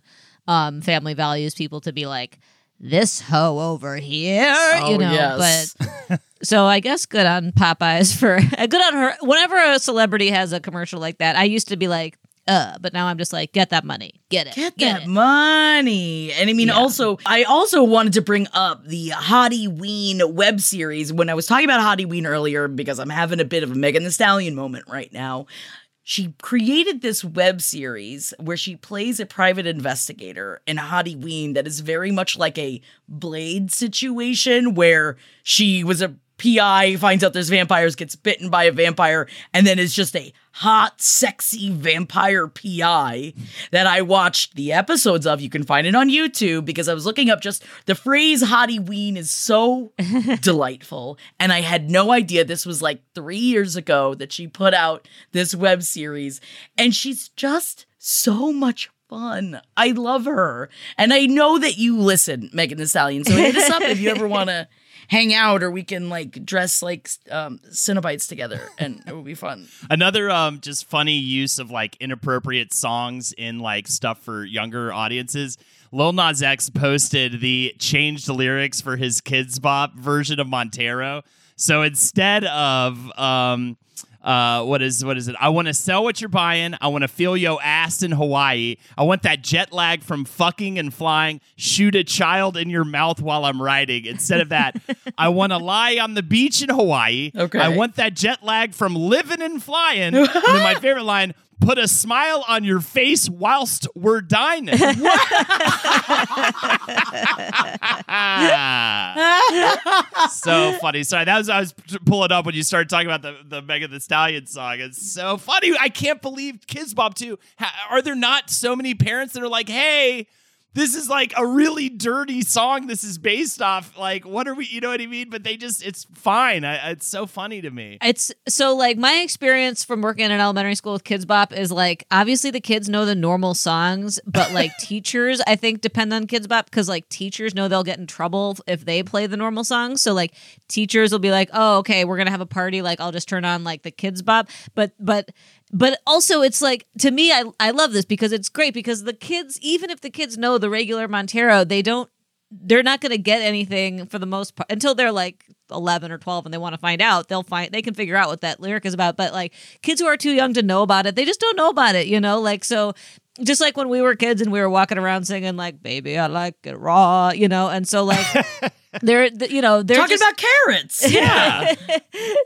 um, family values people to be like this hoe over here, you Oh, know. yes. But [laughs] so I guess good on Popeyes for [laughs] good on her. Whenever a celebrity has a commercial like that, I used to be like, uh, but now I'm just like, get that money, get it, Get get that it. money. And I mean, Yeah. also, I also wanted to bring up the Hottieween web series when I was talking about Hottieween earlier because I'm having a bit of a Megan Thee Stallion moment right now. She created this web series where she plays a private investigator in Hottieween that is very much like a Blade situation where she was a PI, finds out there's vampires, gets bitten by a vampire, and then is just a hot, sexy vampire PI that I watched the episodes of. You can find it on YouTube because I was looking up just the phrase Hottieween is so [laughs] delightful. And I had no idea this was like three years ago that she put out this web series. And she's just so much fun. I love her. And I know that you listen, Megan Thee Stallion. So hit us up if you ever want to [laughs] hang out or we can like dress like um Cinnabites together and it would be fun. [laughs] Another um just funny use of like inappropriate songs in like stuff for younger audiences. Lil Nas X posted the changed lyrics for his Kidz Bop version of Montero. So instead of um uh what is what is it? I want to sell what you're buying. I want to feel yo ass in Hawaii. I want that jet lag from fucking and flying. Shoot a child in your mouth while I'm riding. Instead of that, I want to lie on the beach in Hawaii. Okay. I want that jet lag from living and flying. [laughs] and my favorite line, put a smile on your face whilst we're dining. [laughs] so funny. Sorry, that was I was pulling up when you started talking about the the Megan Thee Stallion song. It's so funny. I can't believe Kidz Bop too. Ha- are there not so many parents that are like, hey? This is like a really dirty song. This is based off like what are we? You know what I mean? But they just it's fine. I, it's so funny to me. It's so like my experience from working in an elementary school with Kidz Bop is like obviously the kids know the normal songs, but [laughs] like teachers I think depend on Kidz Bop because like teachers know they'll get in trouble if they play the normal songs. So like teachers will be like, oh okay, we're gonna have a party. Like I'll just turn on like the Kidz Bop, but but but also it's like to me I I love this because it's great because the kids even if the kids know the regular Montero, they don't they're not going to get anything for the most part until they're like 11 or 12 and they want to find out. They'll find they can figure out what that lyric is about. But like kids who are too young to know about it they just don't know about it you know? Like so just like when we were kids and we were walking around singing like baby i like it raw you know and so like [laughs] they're th- you know they're Talking just- about carrots. [laughs] Yeah.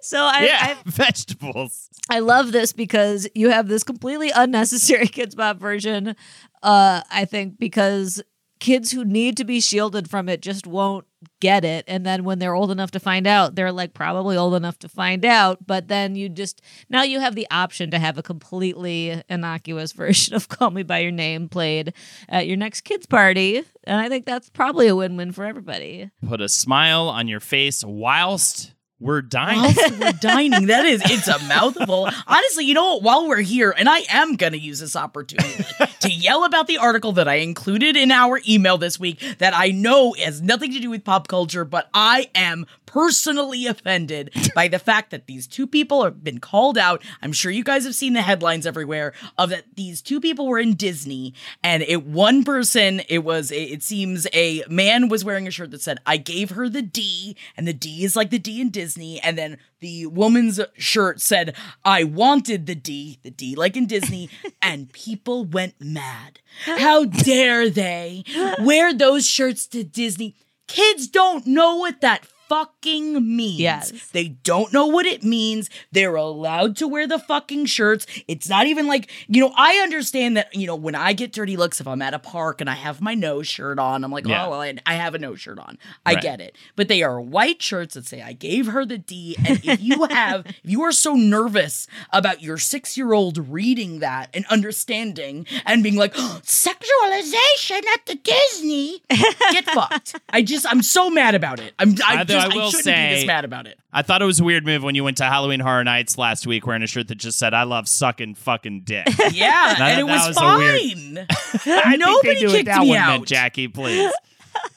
so I, yeah, I [laughs] vegetables. I love this because you have this completely unnecessary Kidz Bop version. Uh, I think because kids who need to be shielded from it just won't get it. And then when they're old enough to find out they're like probably old enough to find out. But then you just now you have the option to have a completely innocuous [laughs] version of call me by your name played at your next kids party. And i think that's probably a win-win for everybody. Put a smile on your face whilst we're dying. Whilst we're [laughs] dining, that is, it's a mouthful. Honestly, you know what? While we're here, and I am going to use this opportunity [laughs] to yell about the article that I included in our email this week that I know has nothing to do with pop culture, but I am personally offended by the fact that these two people have been called out. I'm sure you guys have seen the headlines everywhere of that these two people were in Disney and it one person it was it seems a man was wearing a shirt that said I gave her the D and the D is like the D in Disney and then the woman's shirt said I wanted the D, the D like in Disney [laughs] and people went mad. [laughs] How dare they wear those shirts to Disney? Kids don't know what that fucking means. Yes. They don't know what it means. They're allowed to wear the fucking shirts. It's not even like, you know, I understand that, you know, when I get dirty looks, if I'm at a park and I have my no shirt on, I'm like, oh, Yeah. oh, well, I, I have a no shirt on. I Right. get it. But they are white shirts that say, I gave her the D. And if you [laughs] have, if you are so nervous about your six year old reading that and understanding and being like, "Oh, sexualization at the Disney, get [laughs] fucked. I just, I'm so mad about it. I'm, I, Although just, I I, will shouldn't be say- this mad about it. I thought it was a weird move when you went to Halloween Horror Nights last week wearing a shirt that just said "I love sucking fucking dick." [laughs] Yeah, That- and it was, was a weird- fine. [laughs] [laughs] I Nobody think they knew what kicked that me one out. meant, Jackie. Please.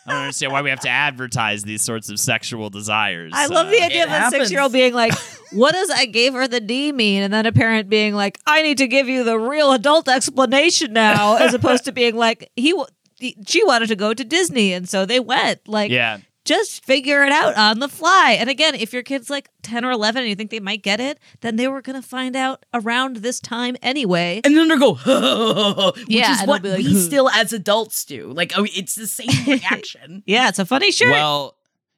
I don't understand why we have to advertise these sorts of sexual desires. I love the Uh, idea it of a six year old being like, What does I gave her the D mean? And then a parent being like, I need to give you the real adult explanation now, as opposed to being like, he, w- he she wanted to go to Disney. And so they went. Like, yeah. Just figure it out on the fly. And again, if your kid's like 10 or 11 and you think they might get it, then they were going to find out around this time anyway. And then they're go, [laughs] which Yeah, is what like, we still as adults do. Like, oh, it's the same [laughs] reaction. Yeah, it's a funny shirt. Well,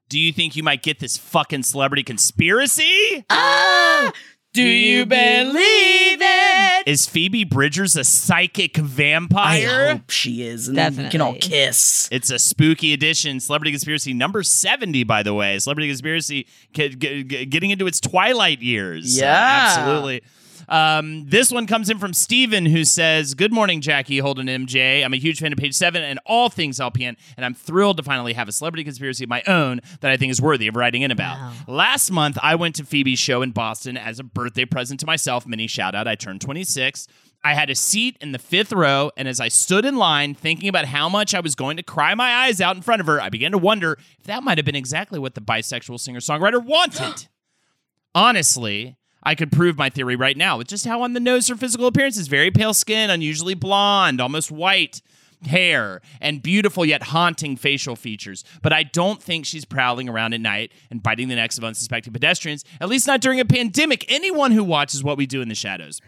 do you think you might get this fucking celebrity conspiracy? ah, do you believe it? Is Phoebe Bridgers a psychic I vampire? hope she is, and then we can all Definitely. kiss. It's a spooky edition. Celebrity Conspiracy number 70, by the way. Celebrity Conspiracy ge- ge- ge- getting into its twilight years. Uh, Yeah. absolutely. Um, this one comes in from Steven, who says, Good morning, Jackie, Holden, MJ. I'm a huge fan of page seven and all things LPN, and I'm thrilled to finally have a celebrity conspiracy of my own that I think is worthy of writing in about. Last month, I went to Phoebe's show in Boston as a birthday present to myself. Mini shout out. I turned 26. I had a seat in the fifth row, and as I stood in line thinking about how much I was going to cry my eyes out in front of her, I began to wonder if that might have been exactly what the bisexual singer songwriter wanted. [gasps] Honestly, I could prove my theory right now with just how on the nose her physical appearance is very pale skin, unusually blonde, almost white hair, and beautiful yet haunting facial features. But I don't think she's prowling around at night and biting the necks of unsuspecting pedestrians, at least not during a pandemic. Anyone who watches what we do in the shadows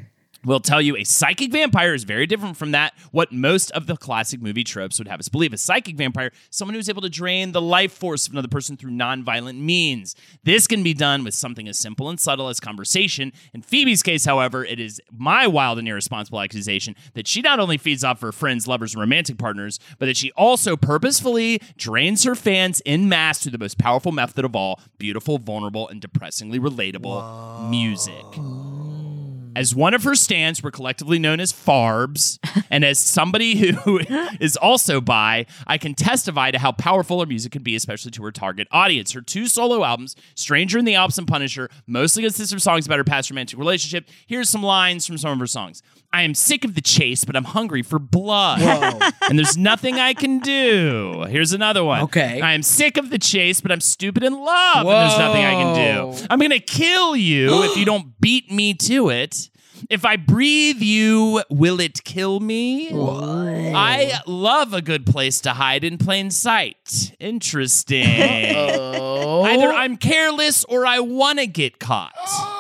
will tell you a psychic vampire is very different from that what most of the classic movie tropes would have us believe. A psychic vampire someone who's able to drain the life force of another person through nonviolent means. This can be done with something as simple and subtle as conversation. In phoebe's case however it is my wild and irresponsible accusation that she not only feeds off her friends lovers and romantic partners but that she also purposefully drains her fans in mass through the most powerful method of all beautiful vulnerable and depressingly relatable music as one of her stands, we're collectively known as Farbs, and as somebody who [laughs] is also bi, I can testify to how powerful her music can be, especially to her target audience. Her two solo albums, Stranger in the Alps and Punisher, mostly consist of songs about her past romantic relationship. Here's some lines from some of her songs. I am sick of the chase, but I'm hungry for blood. [laughs] and there's nothing I can do. Here's another one. Okay. I am sick of the chase, but I'm stupid in love. And there's nothing I can do. I'm going to kill you if [gasps] you don't beat me to it. If I breathe you, will it kill me? I love a good place to hide in plain sight. Interesting. Oh. Either I'm careless or I want to get caught. [gasps]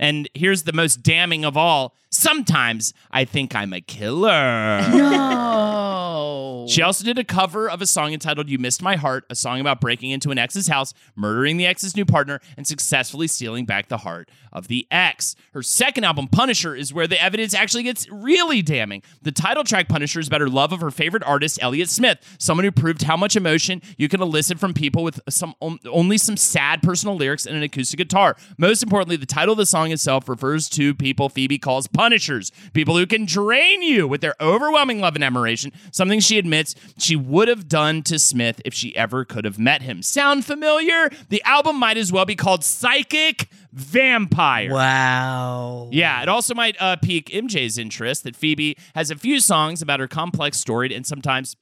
And here's the most damning of all Sometimes I think I'm a killer. No. [laughs] She also did a cover of a song entitled You Missed My Heart, a song about breaking into an ex's house, murdering the ex's new partner, and successfully stealing back the heart of the ex. Her second album, Punisher, is where the evidence actually gets really damning. The title track, Punisher, is about her love of her favorite artist, Elliott Smith, someone who proved how much emotion you can elicit from people with some only some sad personal lyrics and an acoustic guitar. Most importantly, the title of the song itself refers to people Phoebe calls punishers, people who can drain you with their overwhelming love and admiration, something she admits she would have done to Smith if she ever could have met him. Sound familiar? The album might as well be called Psychic Vampire. Wow. Yeah, it also might uh, pique MJ's interest that Phoebe has a few songs about her complex, storied, and sometimes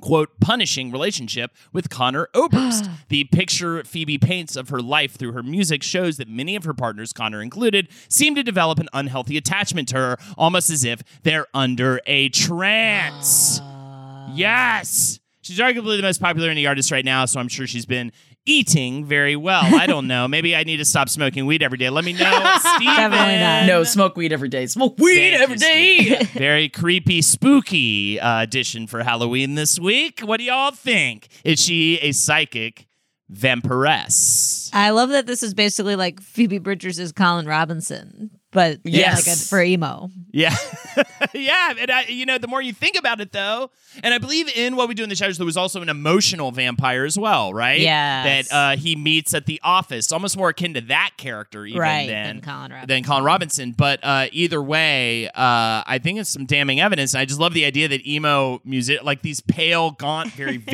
quote, punishing relationship with Conor Oberst. [gasps] the picture Phoebe paints of her life through her music shows that many of her partners, Conor included, seem to develop an unhealthy attachment to her, almost as if they're under a trance. Ah. yes. She's arguably the most popular indie artist right now, so I'm sure she's been eating very well. I don't know. [laughs] Maybe I need to stop smoking weed every day. Let me know, [laughs] Steven. No, smoke weed every day. Smoke weed Thank every you, day. [laughs] Very creepy, spooky uh, edition for Halloween this week. What do y'all think? Is she a psychic vampiress? I love that this is basically like Phoebe Bridgers is Colin Robinson, but yeah, Yes. like a, for emo. Yeah, [laughs] yeah. And I, you know, the more you think about it, though, and I believe in what we do in the shadows, there was also an emotional vampire as well, right? Yeah, That uh, he meets at the office, almost more akin to that character, even Right, than than Colin Robinson. than Colin Robinson. But uh, either way, uh, I think it's some damning evidence. And I just love the idea that emo music, like these pale, gaunt, very [laughs]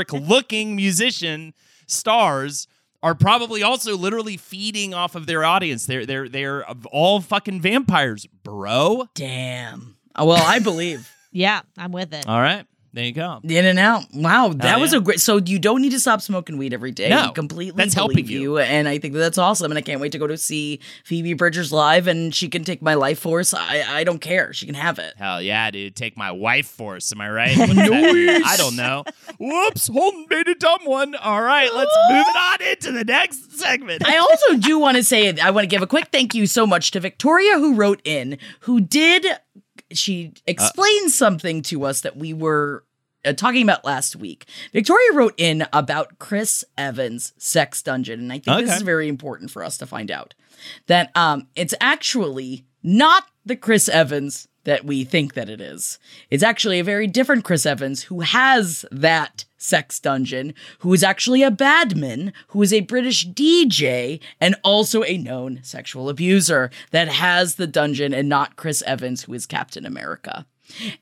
vampiric-looking musician stars. Are probably also literally feeding off of their audience. They're they're they're all fucking vampires, bro. Damn. Uh, Well, I believe. [laughs] Yeah, I'm with it. All right. There you go. In and out. Wow, that Hell was yeah. a great. So you don't need to stop smoking weed every day. No, completely that's believe helping you. and I think that that's awesome. And I can't wait to go to see Phoebe Bridgers live, and she can take my life force. I I don't care. She can have it. Hell yeah, dude. Take my wife force. Am I right? [laughs] That? I don't know. Whoops. Holden made a dumb one. All right. Let's move it on into the next segment. I also do [laughs] want to say I want to give a quick thank you so much to Victoria who wrote in, who did she uh, explained something to us that we were uh, talking about last week. Victoria wrote in about Chris Evans' sex dungeon, and I think this is very important for us to find out that um, it's actually not the Chris Evans that we think that it is. It's actually a very different Chris Evans who has that sex dungeon, who is actually a badman, who is a British DJ, and also a known sexual abuser that has the dungeon and not Chris Evans, who is Captain America.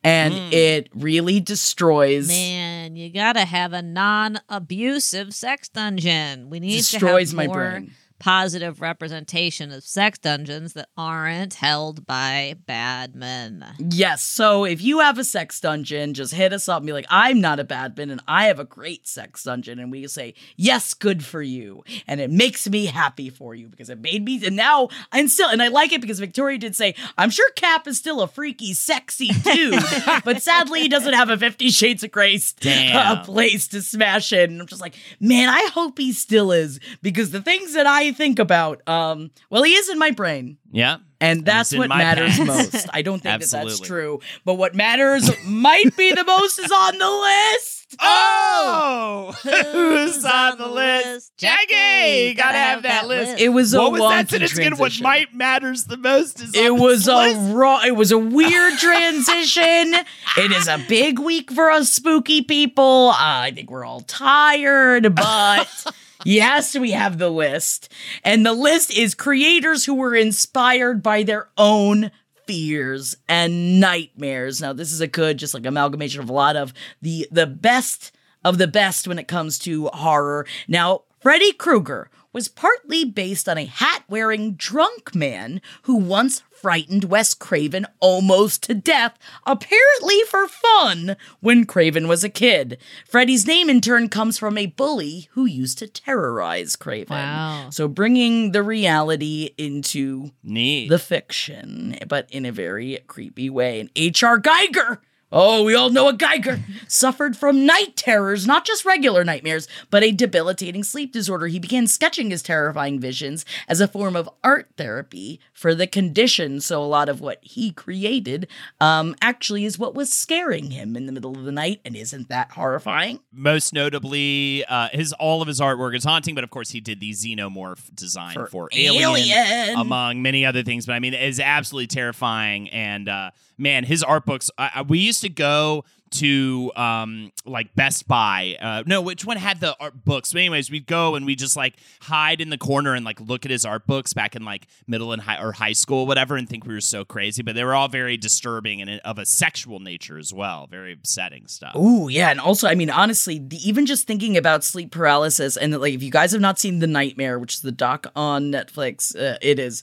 And hmm. it really destroys Man, you gotta have a non-abusive sex dungeon. We need Destroys to my have more brain. Positive representation of sex dungeons that aren't held by bad men. Yes. So if you have a sex dungeon, just hit us up and be like, I'm not a badman and I have a great sex dungeon. And we say, yes, good for you. And it makes me happy for you because it made me, and now I'm still, and I like it because Victoria did say, I'm sure Cap is still a freaky, sexy dude, [laughs] but sadly he doesn't have a Fifty Shades of Grey Damn. uh, place to smash in. And I'm just like, man, I hope he still is because the things that I think about, um, well, he is in my brain. Yeah. And that's in what matters pants. most. I don't [laughs] think that that's true. But what matters might be the most is on the list. [laughs] Oh, [laughs] who's on the list? Jackie, gotta have that list. It was a what was that wonky sentence again? What might matters the most is It was a list. raw. It was a weird transition. it is a big week for us spooky people. Uh, I think we're all tired, but yes, we have the list, and the list is creators who were inspired by their own fears and nightmares. Now, this is a good, just like amalgamation of a lot of the the best of the best when it comes to horror. Now, Freddy Krueger was partly based on a hat wearing drunk man who once frightened Wes Craven almost to death, apparently for fun, when Craven was a kid. Freddy's name, in turn, comes from a bully who used to terrorize Craven. Wow. So bringing the reality into Neat. the fiction, but in a very creepy way. And H.R. Giger Oh, we all know a Giger suffered from night terrors, not just regular nightmares, but a debilitating sleep disorder. He began sketching his terrifying visions as a form of art therapy for the condition. So a lot of what he created um, actually is what was scaring him in the middle of the night, and isn't that horrifying? Most notably, uh, his all of his artwork is haunting, but of course he did the xenomorph design for, For Alien, Alien. among many other things. But I mean, it is absolutely terrifying. And uh, man, his art books. I, I, we used to go to um like Best Buy. Uh, no, which one had the art books? But anyways, we'd go and we just like hide in the corner and like look at his art books back in like middle and high or high school, whatever, and think we were so crazy. But they were all very disturbing and of a sexual nature as well. Very upsetting stuff. Ooh, yeah, and also, I mean, honestly, the, even just thinking about sleep paralysis, and like, if you guys have not seen The Nightmare, which is the doc on Netflix, uh, it is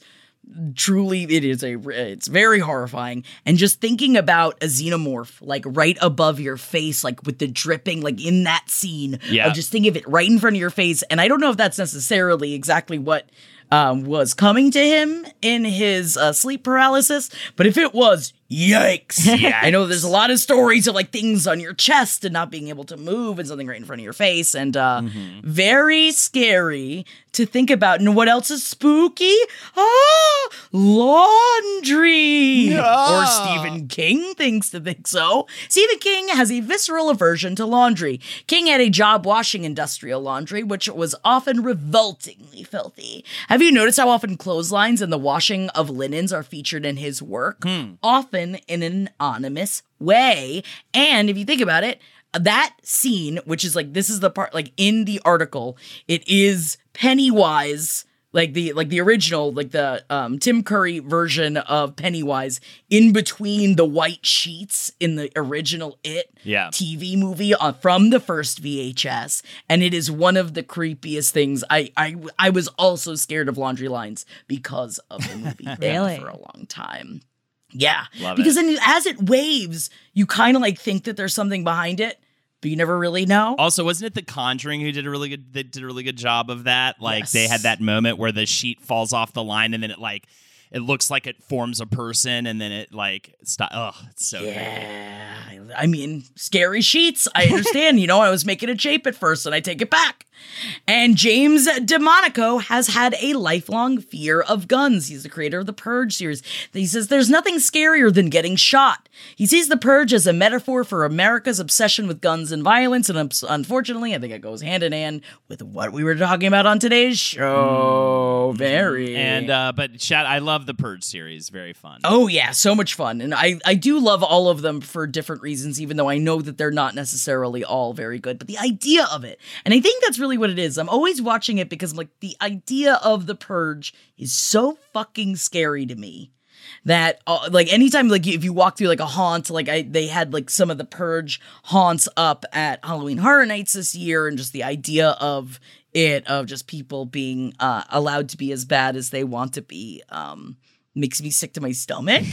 truly it is a it's very horrifying and just thinking about a xenomorph like right above your face like with the dripping like in that scene Yeah. of just think of it right in front of your face and i don't know if that's necessarily exactly what um, was coming to him in his uh, sleep paralysis but if it was yikes. [laughs] I know there's a lot of stories of like things on your chest and not being able to move and something right in front of your face and uh Mm-hmm. very scary to think about. And what else is spooky? Ah laundry. Or stephen king thinks to think so. Stephen king has a visceral aversion to laundry. King had a job washing industrial laundry which was often revoltingly filthy. Have you noticed how often clotheslines and the washing of linens are featured in his work? Often in an anonymous way and if you think about it that scene, which is like this is the part like in the article, it is Pennywise, like the like the original, like the um Tim Curry version of Pennywise in between the white sheets in the original It Yeah. TV movie uh, from the first VHS, and it is one of the creepiest things. I I I was also scared of laundry lines because of the movie [laughs] Really? for a long time. Yeah, Love because it. then as it waves, you kind of like think that there's something behind it, but you never really know. Also, wasn't it The Conjuring who did a really good? that did a really good job of that. Like they had that moment where the sheet falls off the line, and then it like it looks like it forms a person, and then it like stop. Oh, it's so. Yeah, I mean, scary sheets. I understand. you know, I was making a jape at first, and I take it back. And James DeMonaco has had a lifelong fear of guns. He's the creator of the Purge series. He says there's nothing scarier than getting shot. He sees the Purge as a metaphor for America's obsession with guns and violence, and unfortunately, I think it goes hand in hand with what we were talking about on today's show. Very And uh, but shout, I love the Purge series. Very fun. Oh yeah, so much fun. And I I do love all of them for different reasons even though I know that they're not necessarily all very good, but the idea of it. And I think that's really what it is. I'm always watching it because like the idea of the purge is so fucking scary to me that uh, like anytime like if you walk through like a haunt like I they had like some of the purge haunts up at Halloween Horror Nights this year and just the idea of it of just people being uh allowed to be as bad as they want to be um makes me sick to my stomach.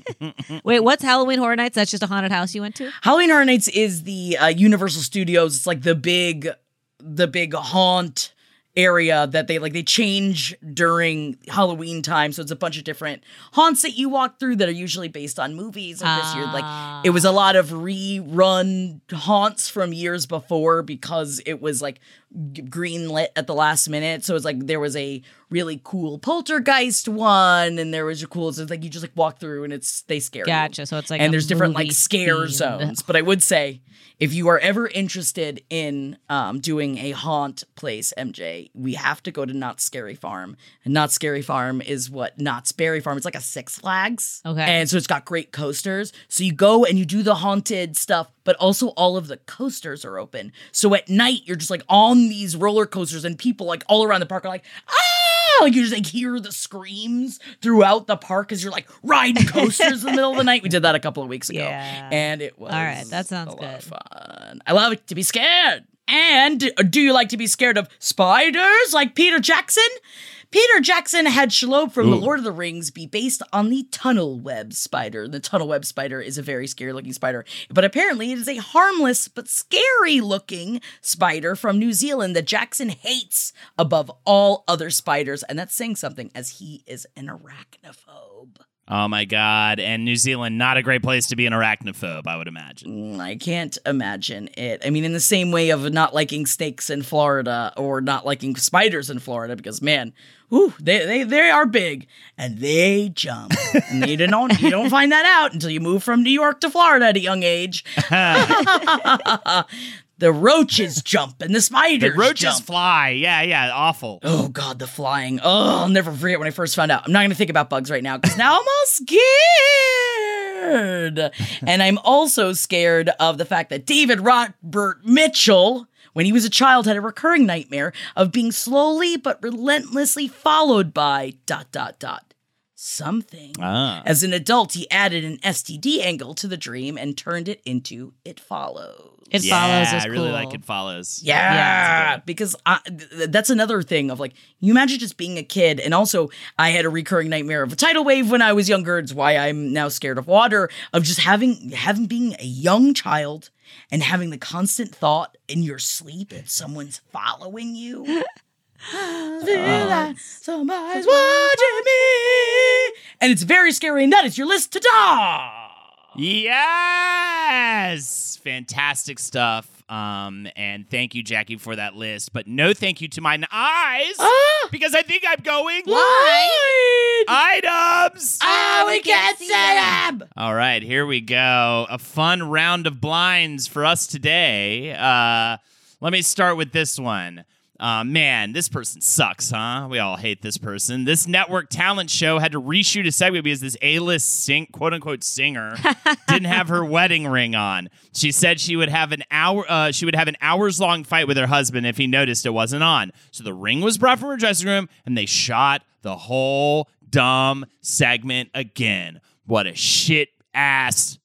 [laughs] Wait, what's Halloween Horror Nights? That's just a haunted house you went to? Halloween Horror Nights is the uh, Universal Studios. It's like the big, the big haunt area that they like they change during Halloween time. So it's a bunch of different haunts that you walk through that are usually based on movies. And this year, like it was a lot of rerun haunts from years before because it was like g- green lit at the last minute. So it's like there was a really cool poltergeist one, and there was a cool. So it's like you just like walk through and it's they scare you Gotcha. So it's like and there's different like scare themed. zones. But I would say if you are ever interested in um, doing a haunt place, MJ, we have to go to Knott's Scary Farm. And Knott's Scary Farm is what Knott's Berry Farm. It's like a Six Flags. Okay. And so it's got great coasters. So you go and you do the haunted stuff, but also all of the coasters are open. So at night you're just like on these roller coasters, and people like all around the park are like, ah! Like you just like hear the screams throughout the park as you're like riding [laughs] coasters in the middle of the night. We did that a couple of weeks ago, Yeah. and it was All right, that sounds a lot good. of fun. I love to be scared. And do you like to be scared of spiders like Peter Jackson? Peter Jackson had Shelob from The Lord of the Rings be based on the tunnel web spider. The tunnel web spider is a very scary looking spider, but apparently it is a harmless but scary looking spider from New Zealand that Jackson hates above all other spiders. And that's saying something as he is an arachnophobe. Oh my god! And New Zealand, not a great place to be an arachnophobe, I would imagine. Mm, I can't imagine it. I mean, in the same way of not liking snakes in Florida or not liking spiders in Florida, because man, ooh, they they, they are big and they jump, [laughs] and you don't you don't find that out until you move from New York to Florida at a young age. [laughs] [laughs] the roaches [laughs] jump and the spiders The roaches jump. fly. Yeah, yeah, awful. Oh God, the flying! Oh, I'll never forget when I first found out. I'm not going to think about bugs right now because now I'm all scared, [laughs] and I'm also scared of the fact that David Robert Mitchell, when he was a child, had a recurring nightmare of being slowly but relentlessly followed by dot dot dot something. Ah. As an adult, he added an STD angle to the dream and turned it into "It Follows." It yeah, follows is I really cool. like it follows. Yeah, Yeah, because I, th- that's another thing of like you imagine just being a kid, and also I had a recurring nightmare of a tidal wave when I was younger. It's why I'm now scared of water. Of just having having being a young child and having the constant thought in your sleep that someone's following you. [laughs] Feel that somebody's watching me, and it's very scary. And that is your list to die. Yes, fantastic stuff. Um, and thank you, Jackie, for that list. But no, thank you to my eyes Ah! because I think I'm going Why? items. Oh, we can't see them. All right, here we go. A fun round of blinds for us today. Uh, let me start with this one. Uh, man, this person sucks, huh? We all hate this person. This network talent show had to reshoot a segment because this A-list sing, quote unquote singer [laughs] didn't have her wedding ring on. She said she would have an hour. Uh, she would have an hours long fight with her husband if he noticed it wasn't on. So the ring was brought from her dressing room, and they shot the whole dumb segment again. What a shit ass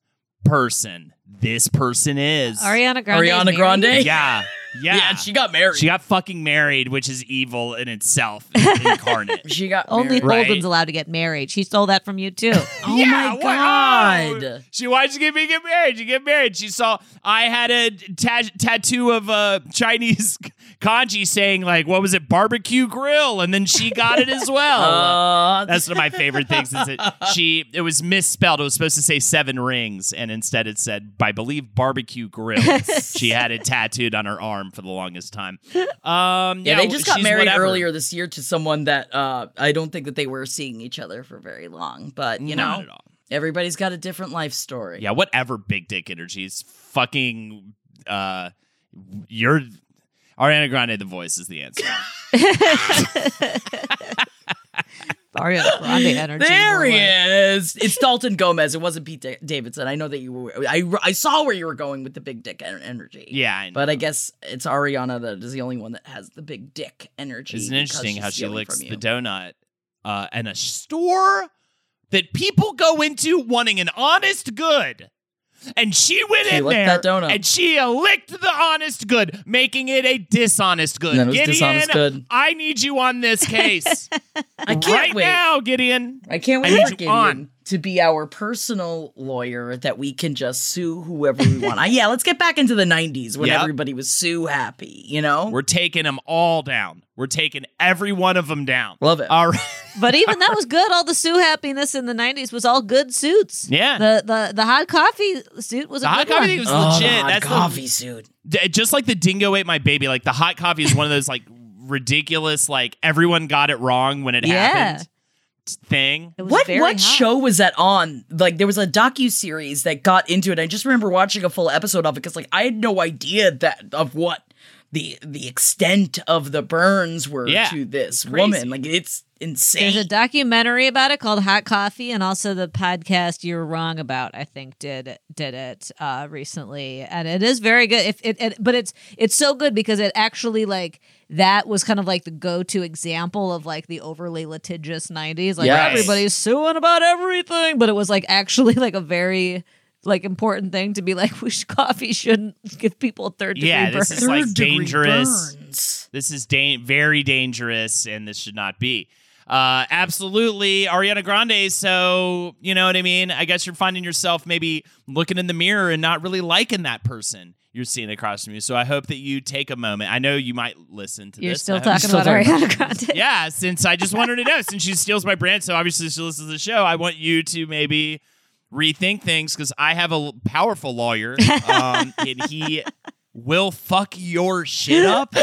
person this person is. Ariana Grande. Ariana? Grande? Yeah. Yeah. Yeah, she got married. She got fucking married, which is evil in itself, [laughs] incarnate. She got Only married. Right. Holden's allowed to get married. She stole that from you too. [laughs] Oh Yeah, my wow. god. She why'd to get me get married. You get married. She saw I had a ta- tattoo of a Chinese [laughs] kanji saying like, what was it, barbecue grill, and then she got it as well. Uh, That's one of my favorite things. Is that she it was misspelled. It was supposed to say seven rings, and instead it said, I believe, barbecue grill. she had it tattooed on her arm for the longest time. [laughs] Um, yeah, they just got married whatever. earlier this year to someone that uh, I don't think that they were seeing each other for very long. But you Not know, everybody's got a different life story. Yeah, whatever. Big dick energies. Fucking. Uh, you're Ariana Grande. The voice is the answer. [laughs] [laughs] Ariana Grande [laughs] energy. There he like- is. It's Dalton Gomez. It wasn't Pete Da- Davidson. I know that you were. I, I saw where you were going with the big dick en- energy. Yeah, I know. But I guess it's Ariana that is the only one that has the big dick energy. Isn't it interesting how she stealing licks the donut uh, in a store that people go into wanting an honest good. And she went She in there that donut. and she licked the honest good, making it a dishonest good. That was Gideon, dishonest good. I need you on this case. [laughs] I can't right wait. now, Gideon. I can't wait. I wait need for you Gideon on. To be our personal lawyer that we can just sue whoever we want. I, yeah, let's get back into the 90s when Yep. everybody was sue happy, you know? We're taking them all down. We're taking every one of them down. Love it. All right. [laughs] But even that was good. All the Sue happiness in the '90s was all good suits. Yeah. The the the hot coffee suit was a The hot coffee one. thing was Oh, the legit. hot That's the- coffee suit. D- just like the dingo ate my baby like the hot coffee is one of those like ridiculous like everyone got it wrong when it Yeah. happened thing It was What very what hot. show was that on? Like there was a docu series that got into it. I just remember watching a full episode of it because like I had no idea that of what the the extent of the burns were Yeah, to this woman. Like it's insane. There's a documentary about it called Hot Coffee, and also the podcast You're Wrong About. I think did did it uh, recently, and it is very good. If it, it, but it's it's so good because it actually like that was kind of like the go to example of like the overly litigious '90s. Like Yes. everybody's suing about everything, but it was like actually like a very like important thing to be like, [laughs] we should, coffee shouldn't give people third degree Yeah, this burns. is like Third degree dangerous. burns. this is da- very dangerous and this should not be uh absolutely ariana grande so you know what i mean i guess you're finding yourself maybe looking in the mirror and not really liking that person you're seeing across from you. So I hope that you take a moment. I know you might listen to You're this. still talking still about talking Ariana Grande. [laughs] yeah, since I just want her to know, since she steals my brand, so obviously she listens to the show, I want you to maybe rethink things because I have a powerful lawyer, [laughs] um, and he will fuck your shit up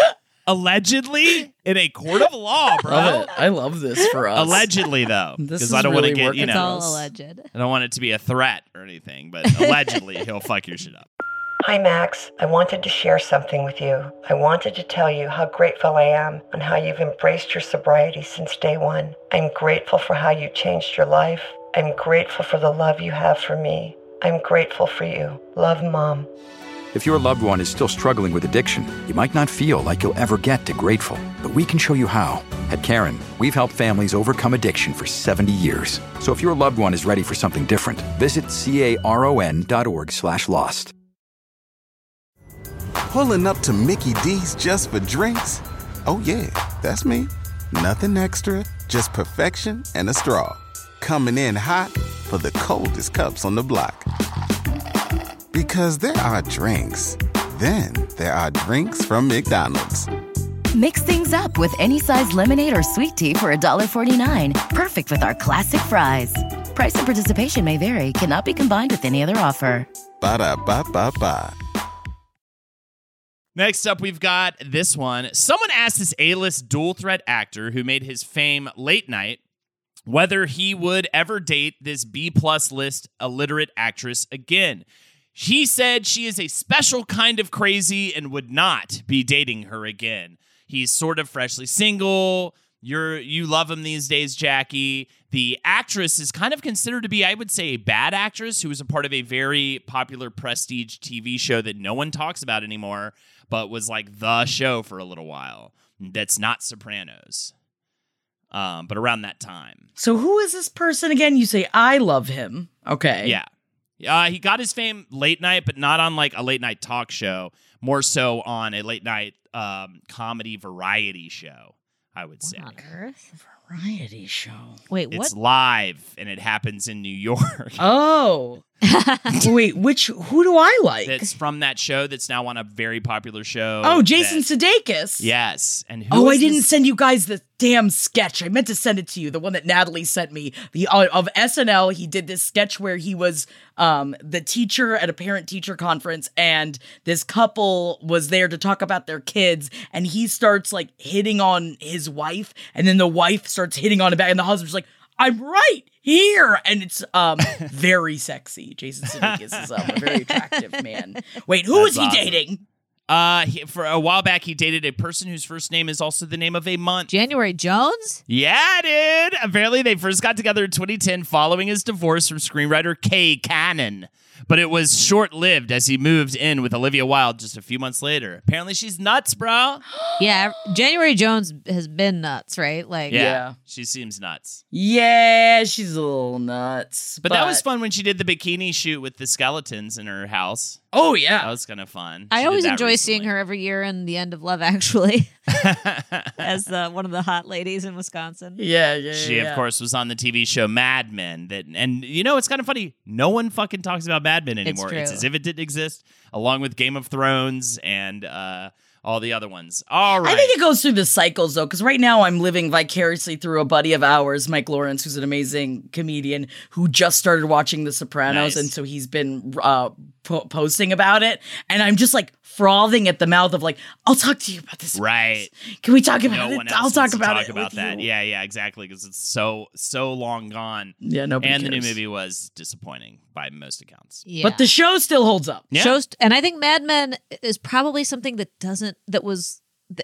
allegedly in a court of law, [laughs] bro. Love it. I love this for us. Allegedly, though, [laughs] This because is I don't want to really get working you It's know, all alleged. I don't want it to be a threat or anything, but allegedly [laughs] he'll fuck your shit up. Hi, Max. I wanted to share something with you. I wanted to tell you how grateful I am and how you've embraced your sobriety since day one. I'm grateful for how you changed your life. I'm grateful for the love you have for me. I'm grateful for you. Love, Mom. If your loved one is still struggling with addiction, you might not feel like you'll ever get to grateful, but we can show you how. At Caron, we've helped families overcome addiction for 70 years. So if your loved one is ready for something different, visit caron.org slash lost. Pulling up to Mickey D's just for drinks? Oh, yeah, that's me. Nothing extra, just perfection and a straw. Coming in hot for the coldest cups on the block. Because there are drinks, then there are drinks from McDonald's. Mix things up with any size lemonade or sweet tea for $1.49. Perfect with our classic fries. Price and participation may vary, cannot be combined with any other offer. Ba da ba ba ba. Next up, we've got this one. Someone asked this A list dual threat actor who made his fame late night whether he would ever date this B plus list illiterate actress again. She said she is a special kind of crazy and would not be dating her again. He's sort of freshly single. You're you love him these days, Jackie. The actress is kind of considered to be, I would say, a bad actress who was a part of a very popular prestige TV show that no one talks about anymore, but was like the show for a little while. That's not Sopranos. Um, but around that time. So who is this person again? You say I love him. Okay. Yeah. Uh, he got his fame late night, but not on like a late night talk show, more so on a late night um, comedy variety show, I would say. On Earth? Variety show. Wait, what? It's live and it happens in New York. [laughs] Oh. [laughs] Wait, which who do I like? that's from that show that's now on a very popular show. oh, Jason that- Sudeikis. Yes. And who Oh, I is didn't this- send you guys the damn sketch. I meant to send it to you. The one that Natalie sent me. The uh, of SNL. He did this sketch where he was um the teacher at a parent teacher conference, and this couple was there to talk about their kids, and he starts like hitting on his wife, and then the wife starts hitting on him back, and the husband's like. I'm right here, and it's um [laughs] very sexy. Jason Sudeikis is um, a very [laughs] attractive man. Wait, who is That's he awesome. dating? Uh, he, for a while back, he dated a person whose first name is also the name of a month. January Jones? Yeah, dude. Apparently, they first got together in 2010 following his divorce from screenwriter Kay Cannon. But it was short lived as he moved in with Olivia Wilde just a few months later. Apparently, she's nuts, bro. [gasps] Yeah, January Jones has been nuts, right? Like, Yeah, Yeah. she seems nuts. Yeah, she's a little nuts. But, that was fun when she did the bikini shoot with the skeletons in her house. Oh yeah, That was kind of fun. I always did that enjoy seeing her every year in the end of Love Actually [laughs] as the, one of the hot ladies in Wisconsin. Yeah, yeah. She, yeah. of course, was on the TV show Mad Men. That, and you know, it's kind of funny. No one fucking talks about Mad Men anymore. true. as if it didn't exist, along with Game of Thrones and uh, all the other ones. All right. I think it goes through the cycles though, because right now I'm living vicariously through a buddy of ours, Mike Lawrence, who's an amazing comedian who just started watching The Sopranos, Nice. and so he's been uh, po- posting about it, and I'm just like frothing at the mouth of like, I'll talk to you about this. Right. Can we talk about no it? one else I'll talk about talk it. about with that. you. Yeah, yeah, exactly. Because it's so so long gone. yeah. Nobody and the new movie was disappointing by most accounts. Yeah. but the show still holds up. Yeah. shows and i think mad men is probably something that doesn't that was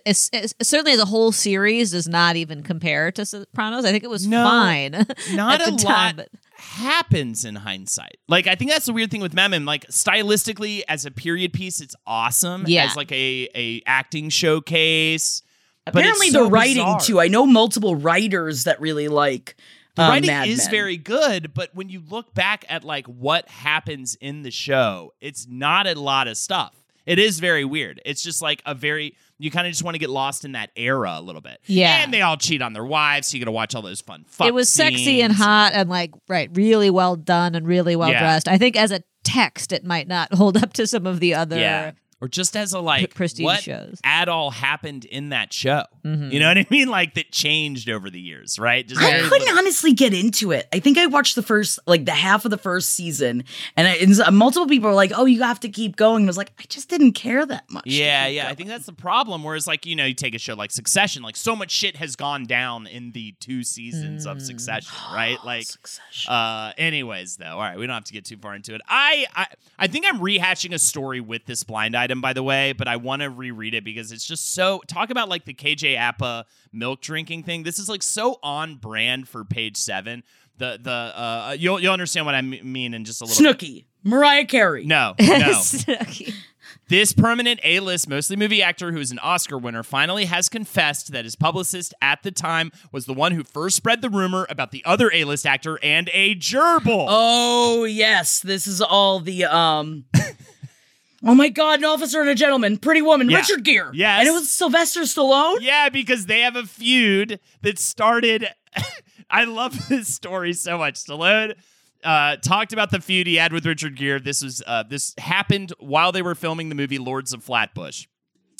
it's, it's- certainly as a whole series does not even compare to sopranos i think it was No, fine [laughs] Not a the lot time but happens in hindsight. Like I think that's the weird thing with Mad Men. Like stylistically, as a period piece, it's awesome. Yeah. As like a a acting showcase. but it's Apparently, so the writing bizarre. too. I know multiple writers that really like. The uh, writing Mad is Men. very good, but when you look back at like what happens in the show, it's not a lot of stuff. It is very weird. It's just like a very you kind of just want to get lost in that era a little bit. Yeah. and they all cheat on their wives, so you got to watch all those fun. Fuck it was sexy and hot and like right really well done and really well Yeah. dressed i think as a text it might not [laughs] hold up to some of the other Yeah. Or just as a like prestige what shows. at all happened in that show. Mhm. You know what I mean? [laughs] Like that changed over the years, right? Just I couldn't little- honestly get into it. I think I watched the first, like the half of the first season, and, I, and multiple people were like, "Oh, you have to keep going." And I was like, I just didn't care that much. to Yeah, keep yeah. I think that's the problem. Whereas, like, you know, you take a show like Succession, like, so much shit has gone down in the two seasons of Succession, right? [gasps] Like, Succession. uh, anyways, though, all right, we don't have to get too far into it. I, I, I think I'm rehashing a story with this blind item, by the way, but I want to reread it because it's just so. Talk about like the KJ Apa milk drinking thing. This is like so on brand for page seven. The the uh, you'll you'll understand what I mean in just a little. bit. Snooki, Mariah Carey. No, [laughs] no. Snooki. This permanent A list, mostly movie actor who is an Oscar winner, finally has confessed that his publicist at the time was the one who first spread the rumor about the other A list actor and a gerbil. Oh yes, this is all the um. [laughs] oh my God, an officer and a gentleman, Pretty Woman, Yeah. Richard Gere. Yes. and it was Sylvester Stallone. Yeah, because they have a feud that started. [laughs] I love [laughs] this story so much. Stallone uh, talked about the feud he had with Richard Gere. This was uh, this happened while they were filming the movie Lords of Flatbush.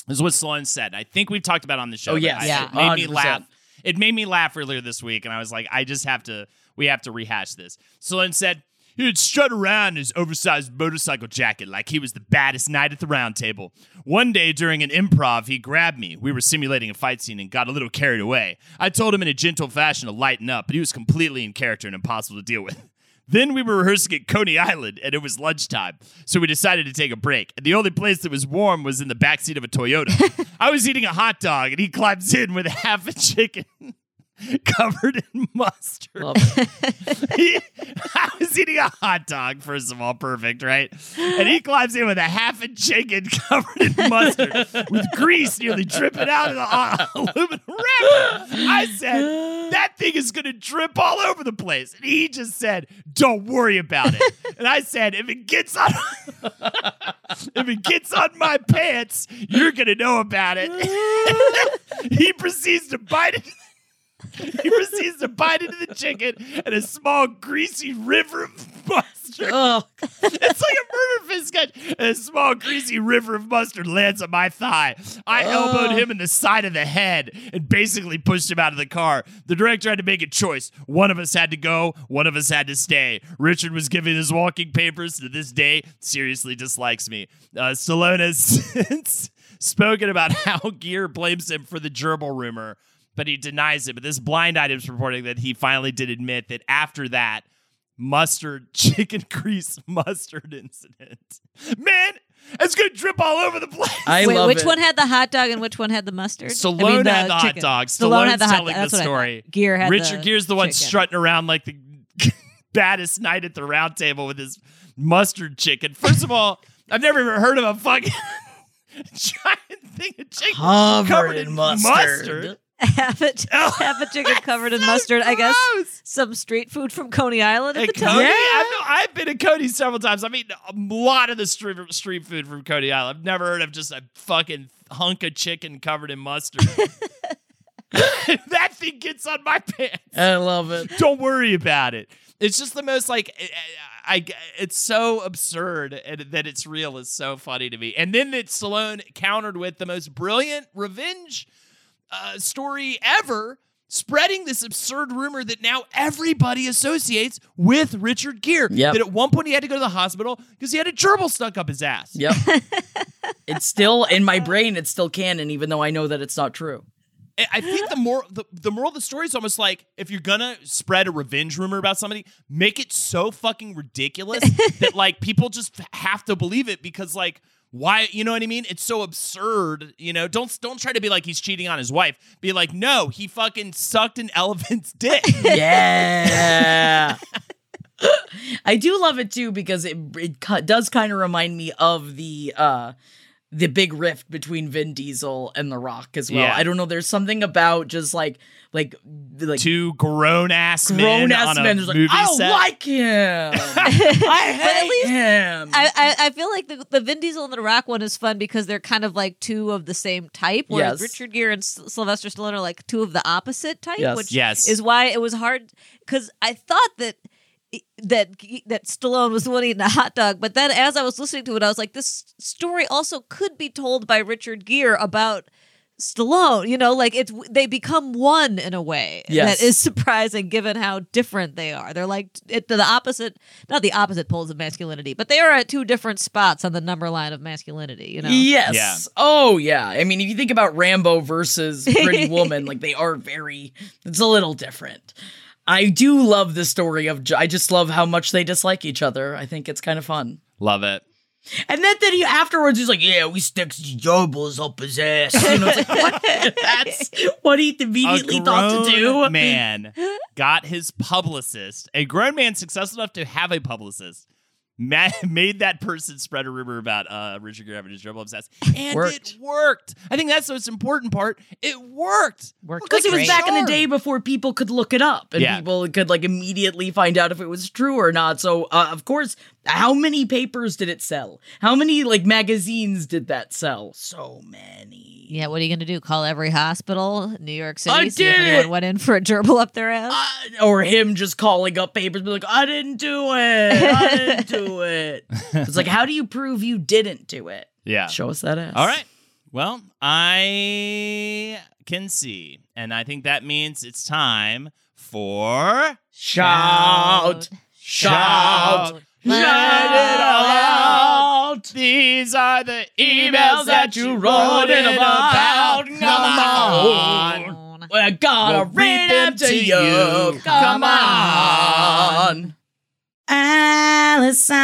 This is what Stallone said. I think we've talked about it on the show. Oh, yes. Yeah. it made me 100%. laugh. It made me laugh earlier this week, and I was like, I just have to. We have to rehash this. Stallone said. He'd strut around in his oversized motorcycle jacket like he was the baddest knight at the round table. One day during an improv, he grabbed me. We were simulating a fight scene and got a little carried away. I told him in a gentle fashion to lighten up, but he was completely in character and impossible to deal with. [laughs] Then we were rehearsing at Coney Island, and it was lunchtime, so we decided to take a break. And the only place that was warm was in the backseat of a Toyota. [laughs] I was eating a hot dog, and he climbs in with half a chicken [laughs] [laughs] covered in mustard. Love it. [laughs] He- I was eating a hot dog, first of all, perfect, right? And he climbs in with a half a chicken [laughs] covered in mustard with grease nearly dripping out of the uh, aluminum wrapper. I said, that thing is going to drip all over the place. And he just said, don't worry about it. And I said, if it gets on, if it gets on my pants, you're going to know about it. he proceeds to bite it. [laughs] He proceeds to bite into the chicken, and a small, greasy river of mustard. Oh, It's like a murder fist sketch. And a small, greasy river of mustard lands on my thigh. I elbowed him in the side of the head and basically pushed him out of the car. The director had to make a choice. One of us had to go, one of us had to stay. Richard was giving his walking papers to this day, seriously dislikes me. Uh, Stallone has [laughs] since spoken about how Gere blames him for the gerbil rumor, but he denies it. But this blind item's reporting that he finally did admit that after that, mustard, [laughs] chicken grease mustard incident. Man, it's gonna drip all over the place. I Wait, love which it. one had the hot dog and which one had the mustard? Stallone I mean, the had the hot dog. Stallone Stallone's had the hot telling That's the what I story. Gere had Richard the Gere's the one chicken. strutting around like the [laughs] baddest knight at the round table with his mustard chicken. First of all, I've never even heard of a fucking [laughs] giant thing of chicken Covered in mustard. [laughs] half a, Oh, half a chicken [laughs] covered in so mustard. I guess some street food from Coney Island at At the Cody, time. I've, no- I've been to Coney several times. I've eaten a lot of the street, street food from Coney Island. I've never heard of just a fucking hunk of chicken covered in mustard. [laughs] that thing gets on my pants. I love it. Don't worry about it. It's just the most like eh, eh, I, I it's so absurd and that it's real is so funny to me. And then that Stallone countered with the most brilliant revenge uh, story ever, spreading this absurd rumor that now everybody associates with Richard Gere. Yep. That at one point he had to go to the hospital because he had a gerbil stuck up his ass. Yep. [laughs] it's still in my brain. It's still canon, even though I know that it's not true. I- I think the more the, the moral of the story is almost like if you're gonna spread a revenge rumor about somebody, make it so fucking ridiculous [laughs] that like people just have to believe it because like why you know what I mean? It's so absurd, you know. Don't don't try to be like he's cheating on his wife. Be like, no, he fucking sucked an [laughs] elephant's dick. Yeah. [laughs] I do love it too because it it does kind of remind me of the uh the big rift between Vin Diesel and The Rock as well. Yeah. I don't know. There's something about just like like like Two grown ass men grown ass on men. There's like movie I don't set. like him. [laughs] I hate least him. I, I, I feel like the, the Vin Diesel and the Rock one is fun because they're kind of like two of the same type, whereas Yes. Richard Gere and S- Sylvester Stallone are like two of the opposite type, Yes. which Yes. is why it was hard. Because I thought that that that Stallone was the one eating a hot dog. But then as I was listening to it, I was like, this story also could be told by Richard Gere about Stallone. You know, like it's they become one in a way Yes. that is surprising given how different they are. They're like it, the opposite, not the opposite poles of masculinity, but they are at two different spots on the number line of masculinity. You know, Yes. Yeah. Oh, yeah. I mean, if you think about Rambo versus Pretty [laughs] Woman, like they are very, it's a little different. I do love the story of, I just love how much they dislike each other. I think it's kind of fun. Love it. And then, then he afterwards he's like, "Yeah, we stick gerbils up his ass." You know, like what? [laughs] that's what he immediately thought to do. Man got his publicist, a grown man successful enough to have a publicist, [laughs] made that person spread a rumor about uh, Richard Gere having his dribble obsessed, and Worked. it worked. I think that's the most important part. It worked. worked Because it was back in the day before people could look it up and Yeah. people could like immediately find out if it was true or not. So, uh, of course, how many papers did it sell? How many like magazines did that sell? So many. Yeah, what are you gonna do? Call every hospital, in New York City, I see if did anyone it! went in for a gerbil up their ass? Uh, or him just calling up papers, be like, I didn't do it. I didn't do it. [laughs] It's like, how do you prove you didn't do it? Yeah. Show us that ass. All right. Well, I can see, and I think that means it's time for Shout. Shout. Let it all out. These are the emails that you wrote in about. Come on. We're gonna We'll read them to you. Come on. Allison,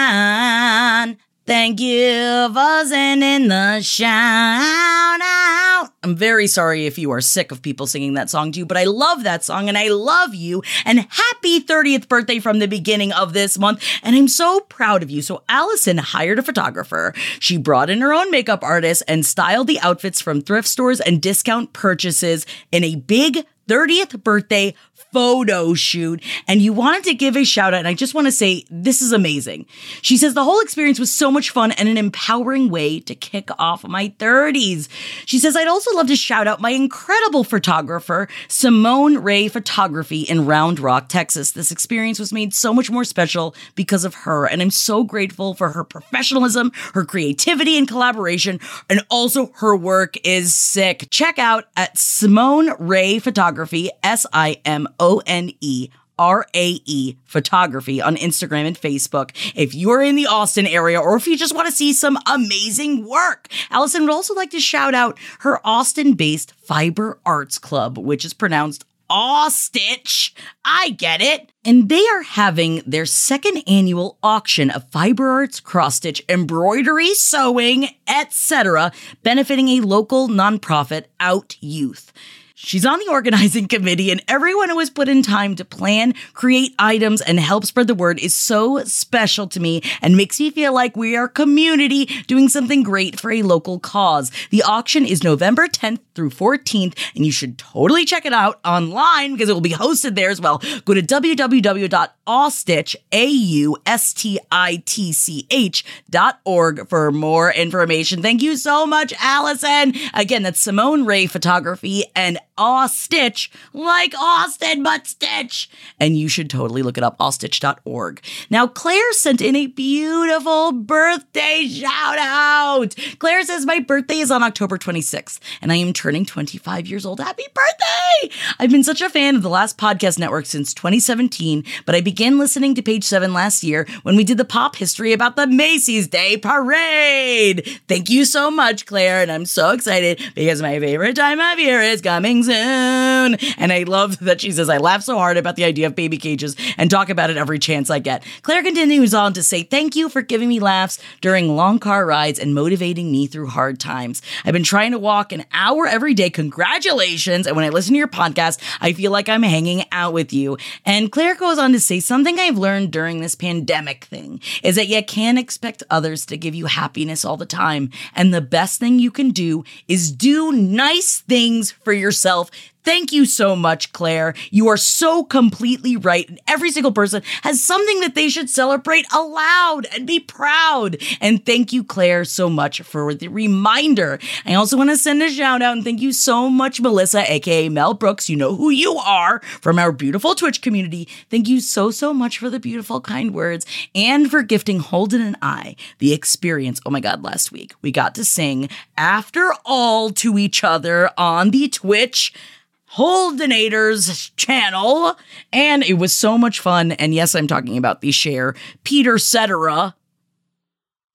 thank you for sending the shout out. I'm very sorry if you are sick of people singing that song to you, but I love that song and I love you. And happy 30th birthday from the beginning of this month. And I'm so proud of you. So Allison hired a photographer. She brought in her own makeup artist and styled the outfits from thrift stores and discount purchases in a big 30th birthday photo shoot and you wanted to give a shout out and I just want to say this is amazing. She says the whole experience was so much fun and an empowering way to kick off my 30s. She says I'd also love to shout out my incredible photographer Simone Rae Photography in Round Rock, Texas. This experience was made so much more special because of her and I'm so grateful for her professionalism, her creativity and collaboration and also her work is sick. Check out at Simone Rae Photography S I M O N E R A E photography on Instagram and Facebook. If you're in the Austin area or if you just want to see some amazing work, Allison would also like to shout out her Austin based Fiber Arts Club, which is pronounced Aw Stitch. I get it. And they are having their second annual auction of fiber arts, cross stitch, embroidery, sewing, etc., benefiting a local nonprofit, Out Youth. She's on the organizing committee, and everyone who has put in time to plan, create items, and help spread the word is so special to me and makes me feel like we are community doing something great for a local cause. The auction is November 10th through 14th, and you should totally check it out online because it will be hosted there as well. Go to www.austitch, A-U-S-T-I-T-C-H dot org for more information. Thank you so much, Allison. Again, that's Simone Rae Photography and Aw Stitch, like Austin, but Stitch. And you should totally look it up, austitch.org. Now, Claire sent in a beautiful birthday shout out. Claire says, My birthday is on October 26th, and I am turning 25 years old. Happy birthday! I've been such a fan of the last podcast network since 2017, but I began listening to page seven last year when we did the pop history about the Macy's Day Parade. Thank you so much, Claire, and I'm so excited because my favorite time of year is coming soon. And I love that she says, I laugh so hard about the idea of baby cages and talk about it every chance I get. Claire continues on to say, Thank you for giving me laughs during long car rides and motivating me through hard times. I've been trying to walk an hour every day. Congratulations. And when I listen to your podcast, I feel like I'm hanging out with you. And Claire goes on to say, Something I've learned during this pandemic thing is that you can't expect others to give you happiness all the time. And the best thing you can do is do nice things for yourself himself Thank you so much, Claire. You are so completely right. And every single person has something that they should celebrate aloud and be proud. And thank you, Claire, so much for the reminder. I also want to send a shout out and thank you so much, Melissa, aka Mel Brooks. You know who you are from our beautiful Twitch community. Thank you so, so much for the beautiful, kind words and for gifting Holden and I the experience. Oh my God, last week we got to sing After All to each other on the Twitch Holdenators channel, and it was so much fun. And yes, I'm talking about the Cher Peter Cetera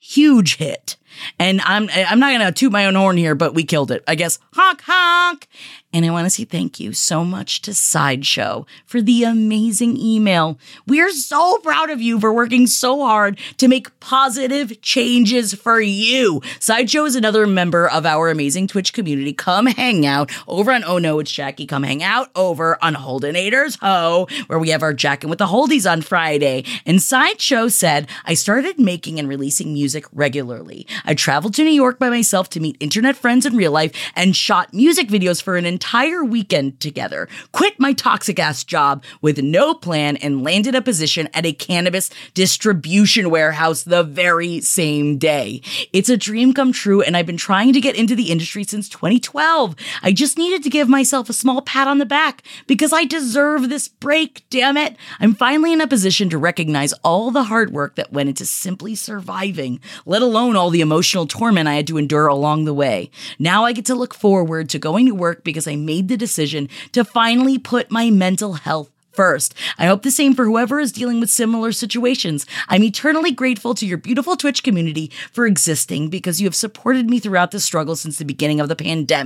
huge hit. And I'm I'm not gonna toot my own horn here, but we killed it. I guess honk honk. And I want to say thank you so much to Sideshow for the amazing email. We're so proud of you for working so hard to make positive changes for you. Sideshow is another member of our amazing Twitch community. Come hang out over on Oh No, it's Jackie. Come hang out over on Holdenators Ho, where we have our Jackin' with the Holdies on Friday. And Sideshow said, I started making and releasing music regularly. I traveled to New York by myself to meet internet friends in real life and shot music videos for an entire weekend together. Quit my toxic ass job with no plan and landed a position at a cannabis distribution warehouse the very same day. It's a dream come true, and I've been trying to get into the industry since 2012. I just needed to give myself a small pat on the back because I deserve this break, damn it. I'm finally in a position to recognize all the hard work that went into simply surviving, let alone all the emotional torment I had to endure along the way. Now I get to look forward to going to work because I made the decision to finally put my mental health first. I hope the same for whoever is dealing with similar situations. I'm eternally grateful to your beautiful Twitch community for existing because you have supported me throughout the struggle since the beginning of the pandemic.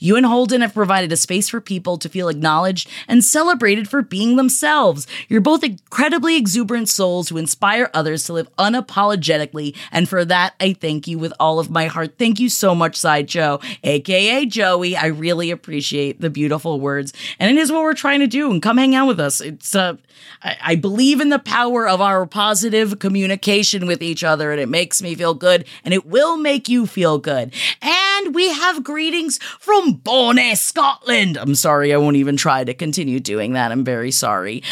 You and Holden have provided a space for people to feel acknowledged and celebrated for being themselves. You're both incredibly exuberant souls who inspire others to live unapologetically, and for that, I thank you with all of my heart. Thank you so much, Sideshow, aka Joey. I really appreciate the beautiful words, and it is what we're trying to do. And come hang out with us. It's uh, I, I believe in the power of our positive communication with each other, and it makes me feel good, and it will make you feel good. And we have greetings from Bonnie, Scotland. I'm sorry, I won't even try to continue doing that. I'm very sorry.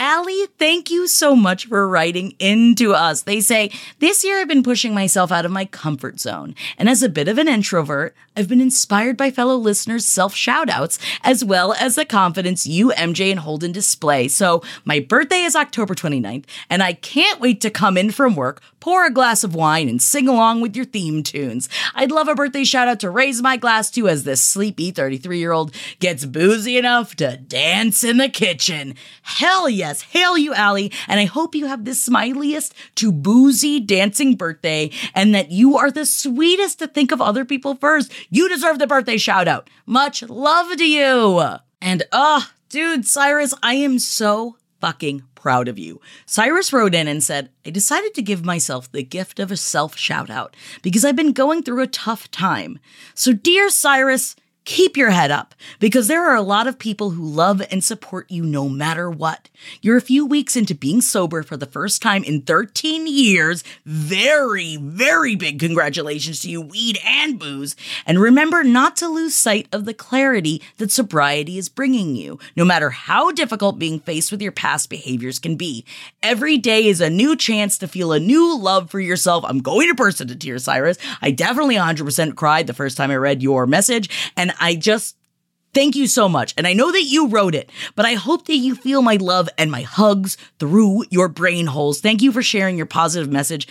Allie, thank you so much for writing into us. They say, This year I've been pushing myself out of my comfort zone. And as a bit of an introvert, I've been inspired by fellow listeners' self shoutouts, as well as the confidence you, MJ, and Holden display. So my birthday is October 29th, and I can't wait to come in from work, pour a glass of wine, and sing along with your theme tunes. I'd love a birthday shout out to raise my glass to as this sleepy 33 year old gets boozy enough to dance in the kitchen. Hell yes, hail you, Allie, and I hope you have the smiliest to boozy dancing birthday and that you are the sweetest to think of other people first. You deserve the birthday shout out. Much love to you. And ah, uh, dude, Cyrus, I am so fucking proud of you. Cyrus wrote in and said, I decided to give myself the gift of a self shout out because I've been going through a tough time. So, dear Cyrus, keep your head up because there are a lot of people who love and support you no matter what. You're a few weeks into being sober for the first time in 13 years. Very, very big congratulations to you, weed and booze. And remember not to lose sight of the clarity that sobriety is bringing you, no matter how difficult being faced with your past behaviors can be. Every day is a new chance to feel a new love for yourself. I'm going to burst into tears, Cyrus. I definitely 100% cried the first time I read your message. And I just Thank you so much. And I know that you wrote it, but I hope that you feel my love and my hugs through your brain holes. Thank you for sharing your positive message.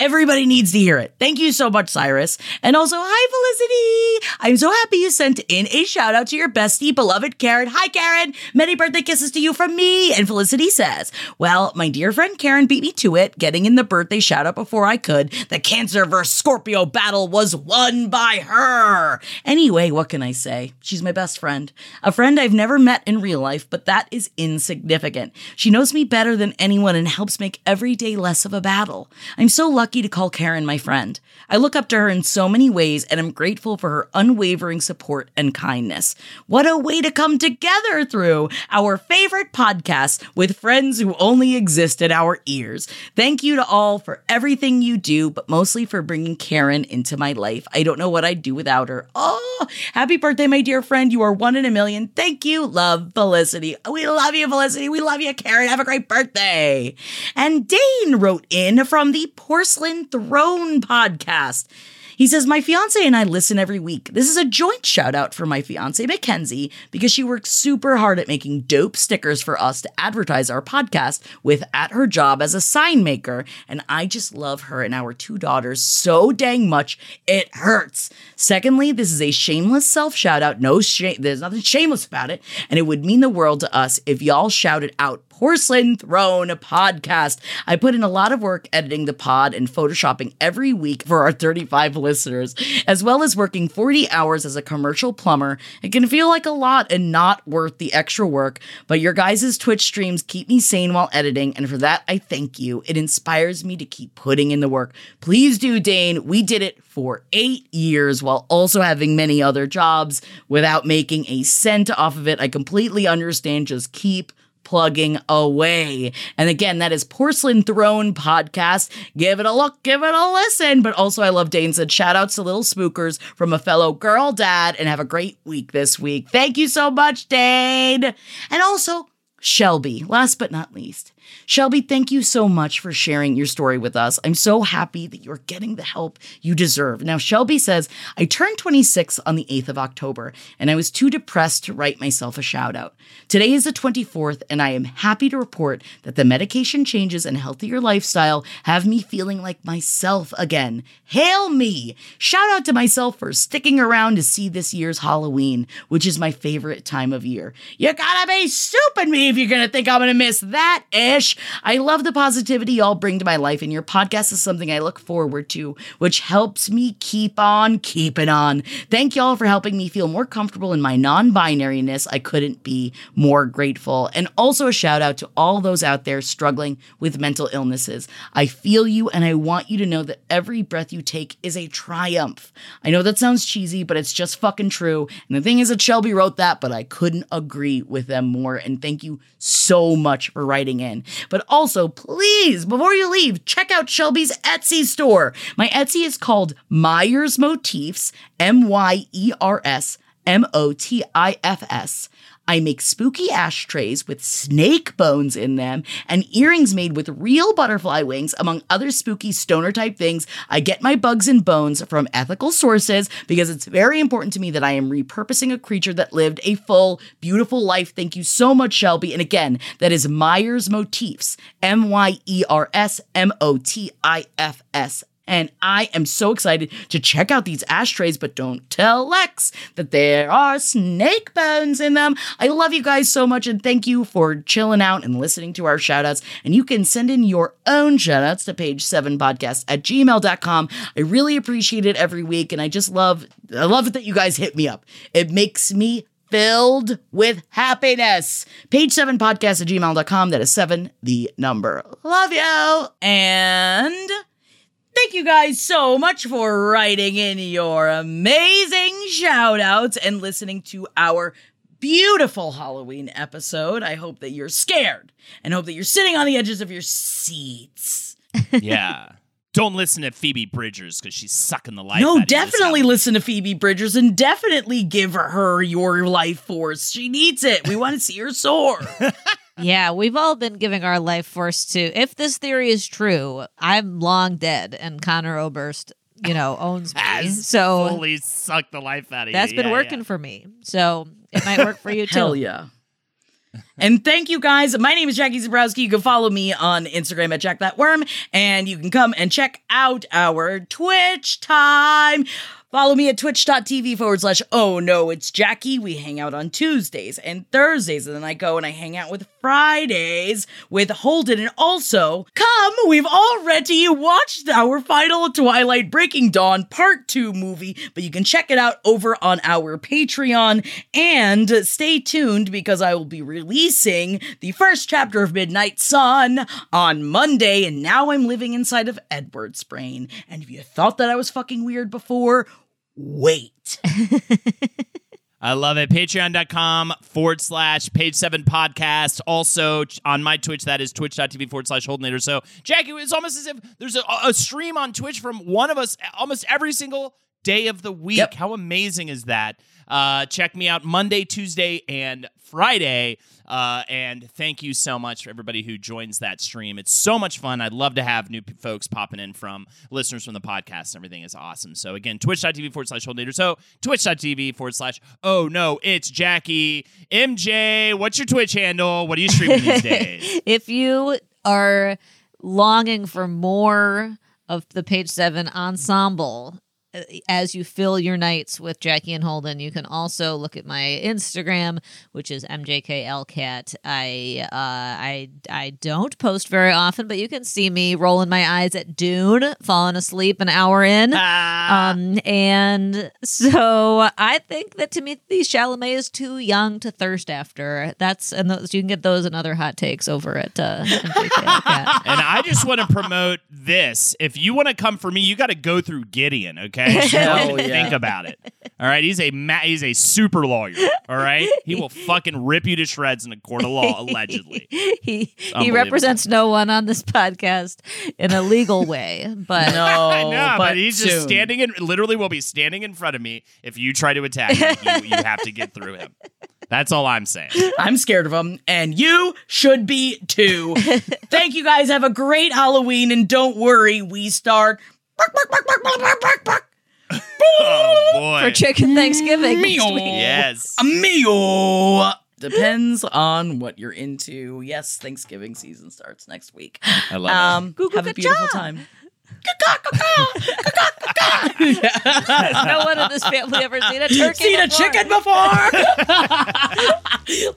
Everybody needs to hear it. Thank you so much, Cyrus. And also, hi, Felicity. I'm so happy you sent in a shout out to your bestie, beloved Karen. Hi, Karen. Many birthday kisses to you from me. And Felicity says, Well, my dear friend Karen beat me to it, getting in the birthday shout out before I could. The Cancer versus Scorpio battle was won by her. Anyway, what can I say? She's my best friend. A friend I've never met in real life, but that is insignificant. She knows me better than anyone and helps make every day less of a battle. I'm so lucky lucky to call Karen my friend. I look up to her in so many ways and I'm grateful for her unwavering support and kindness. What a way to come together through our favorite podcast with friends who only exist in our ears. Thank you to all for everything you do, but mostly for bringing Karen into my life. I don't know what I'd do without her. Oh, happy birthday, my dear friend. You are one in a million. Thank you. Love, Felicity. Oh, we love you, Felicity. We love you, Karen. Have a great birthday. And Dane wrote in from the Porcelain Throne podcast. He says, My fiance and I listen every week. This is a joint shout out for my fiance, Mackenzie, because she works super hard at making dope stickers for us to advertise our podcast with at her job as a sign maker. And I just love her and our two daughters so dang much, it hurts. Secondly, this is a shameless self shout out. No shame, there's nothing shameless about it. And it would mean the world to us if y'all shouted out Porcelain Throne podcast. I put in a lot of work editing the pod and photoshopping every week for our 35 listeners, as well as working 40 hours as a commercial plumber. It can feel like a lot and not worth the extra work, but your guys' Twitch streams keep me sane while editing, and for that, I thank you. It inspires me to keep putting in the work. Please do, Dane. We did it for eight years while also having many other jobs without making a cent off of it. I completely understand. Just keep plugging away. And again, that is Porcelain Throne Podcast. Give it a look, give it a listen. But also, I love Dane said, shout outs to Little Spookers from a fellow girl dad, and have a great week this week. Thank you so much, Dane. And also, Shelby, last but not least. Shelby, thank you so much for sharing your story with us. I'm so happy that you're getting the help you deserve. Now, Shelby says, I turned 26 on the 8th of October, and I was too depressed to write myself a shout out. Today is the 24th, and I am happy to report that the medication changes and healthier lifestyle have me feeling like myself again. Hail me! Shout out to myself for sticking around to see this year's Halloween, which is my favorite time of year. You gotta be stupid me if you're gonna think I'm gonna miss that I love the positivity y'all bring to my life, and your podcast is something I look forward to, which helps me keep on keeping on. Thank y'all for helping me feel more comfortable in my non binariness. I couldn't be more grateful. And also a shout out to all those out there struggling with mental illnesses. I feel you, and I want you to know that every breath you take is a triumph. I know that sounds cheesy, but it's just fucking true. And the thing is that Shelby wrote that, but I couldn't agree with them more. And thank you so much for writing in. But also, please, before you leave, check out Shelby's Etsy store. My Etsy is called Myers Motifs, M Y E R S M O T I F S. I make spooky ashtrays with snake bones in them and earrings made with real butterfly wings, among other spooky stoner type things. I get my bugs and bones from ethical sources because it's very important to me that I am repurposing a creature that lived a full, beautiful life. Thank you so much, Shelby. And again, that is Myers Motifs, M Y E R S M O T I F S. And I am so excited to check out these ashtrays, but don't tell Lex that there are snake bones in them. I love you guys so much and thank you for chilling out and listening to our shoutouts. And you can send in your own shoutouts to page7podcast at gmail.com. I really appreciate it every week. And I just love, I love it that you guys hit me up. It makes me filled with happiness. Page seven podcast at gmail.com. That is seven, the number. Love you. And Thank you guys so much for writing in your amazing shout outs and listening to our beautiful Halloween episode. I hope that you're scared and hope that you're sitting on the edges of your seats. [laughs] yeah. Don't listen to Phoebe Bridgers because she's sucking the life. No, definitely listen to Phoebe Bridgers and definitely give her your life force. She needs it. We want to see her soar. [laughs] Yeah, we've all been giving our life force to. If this theory is true, I'm long dead, and Conor Oberst, you know, owns me. Has so fully sucked the life out of you. that's been Yeah, working yeah. for me. So it might work for you [laughs] too. Hell yeah. and thank you guys. My name is Jackie Zebrowski. You can follow me on Instagram at Jack That Worm, and you can come and check out our Twitch time. Follow me at twitch.tv forward slash oh no, it's Jackie. We hang out on Tuesdays and Thursdays, and then I go and I hang out with Fridays with Holden. And also, come, we've already watched our final Twilight Breaking Dawn Part 2 movie, but you can check it out over on our Patreon. And stay tuned because I will be releasing the first chapter of Midnight Sun on Monday. And now I'm living inside of Edward's brain. And if you thought that I was fucking weird before, wait. [laughs] I love it. Patreon.com forward slash page seven podcast. Also on my Twitch, that is twitch.tv forward slash Holdenator. So, Jackie, it's almost as if there's a, a, stream on Twitch from one of us almost every single day of the week. Yep. How amazing is that? Uh, check me out Monday, Tuesday, and Friday. Uh, and thank you so much for everybody who joins that stream. It's so much fun. I'd love to have new p- folks popping in from listeners from the podcast. Everything is awesome. So again, twitch.tv forward slash holdenator. So twitch.tv forward slash, oh no, it's Jackie. MJ, what's your Twitch handle? What are you streaming these [laughs] days? if you are longing for more of the page seven ensemble as you fill your nights with Jackie and Holden, you can also look at my Instagram, which is mjklcat. I uh, I I don't post very often, but you can see me rolling my eyes at Dune, falling asleep an hour in. Ah. Um, and so I think that Timothée Chalamet is too young to thirst after. That's and those you can get those and other hot takes over at uh, MJKLcat. and I just want to promote this. If you want to come for me, you got to go through Gideon. Okay. [laughs] Okay, yeah. think about it. All right, he's a ma- he's a super lawyer. All right, he will fucking rip you to shreds in a court of law, allegedly. [laughs] he he represents no one on this podcast in a legal way, but [laughs] no, no, but, but he's soon. just standing in. Literally, will be standing in front of me if you try to attack him. you, you have to get through him. That's all I'm saying. I'm scared of him, and you should be too. Thank you guys. Have a great Halloween, and don't worry, we start oh boy. For chicken Thanksgiving. Meal. Yes. A meal. Depends on what you're into. Yes, Thanksgiving season starts next week. I love um, it. Have a beautiful time. Has no one in this family ever seen a turkey? Seen before? a chicken before?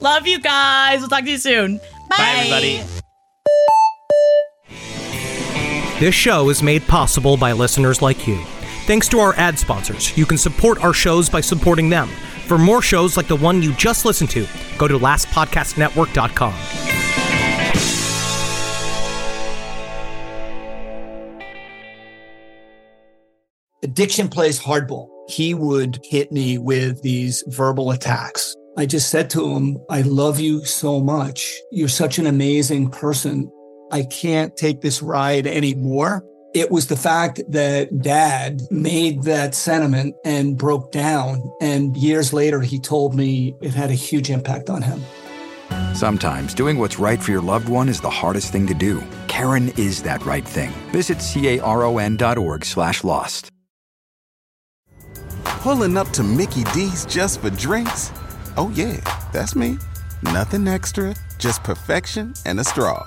[laughs] Love you guys. We'll talk to you soon. Bye, Bye everybody. This show is made possible by listeners like you. Thanks to our ad sponsors, you can support our shows by supporting them. For more shows like the one you just listened to, go to lastpodcastnetwork.com. Addiction plays hardball. He would hit me with these verbal attacks. I just said to him, I love you so much. You're such an amazing person. I can't take this ride anymore. It was the fact that dad made that sentiment and broke down. And years later, he told me it had a huge impact on him. Sometimes doing what's right for your loved one is the hardest thing to do. Caron is that right thing. Visit caron.org slash lost. Pulling up to Mickey D's just for drinks? Oh yeah, that's me. Nothing extra, just perfection and a straw.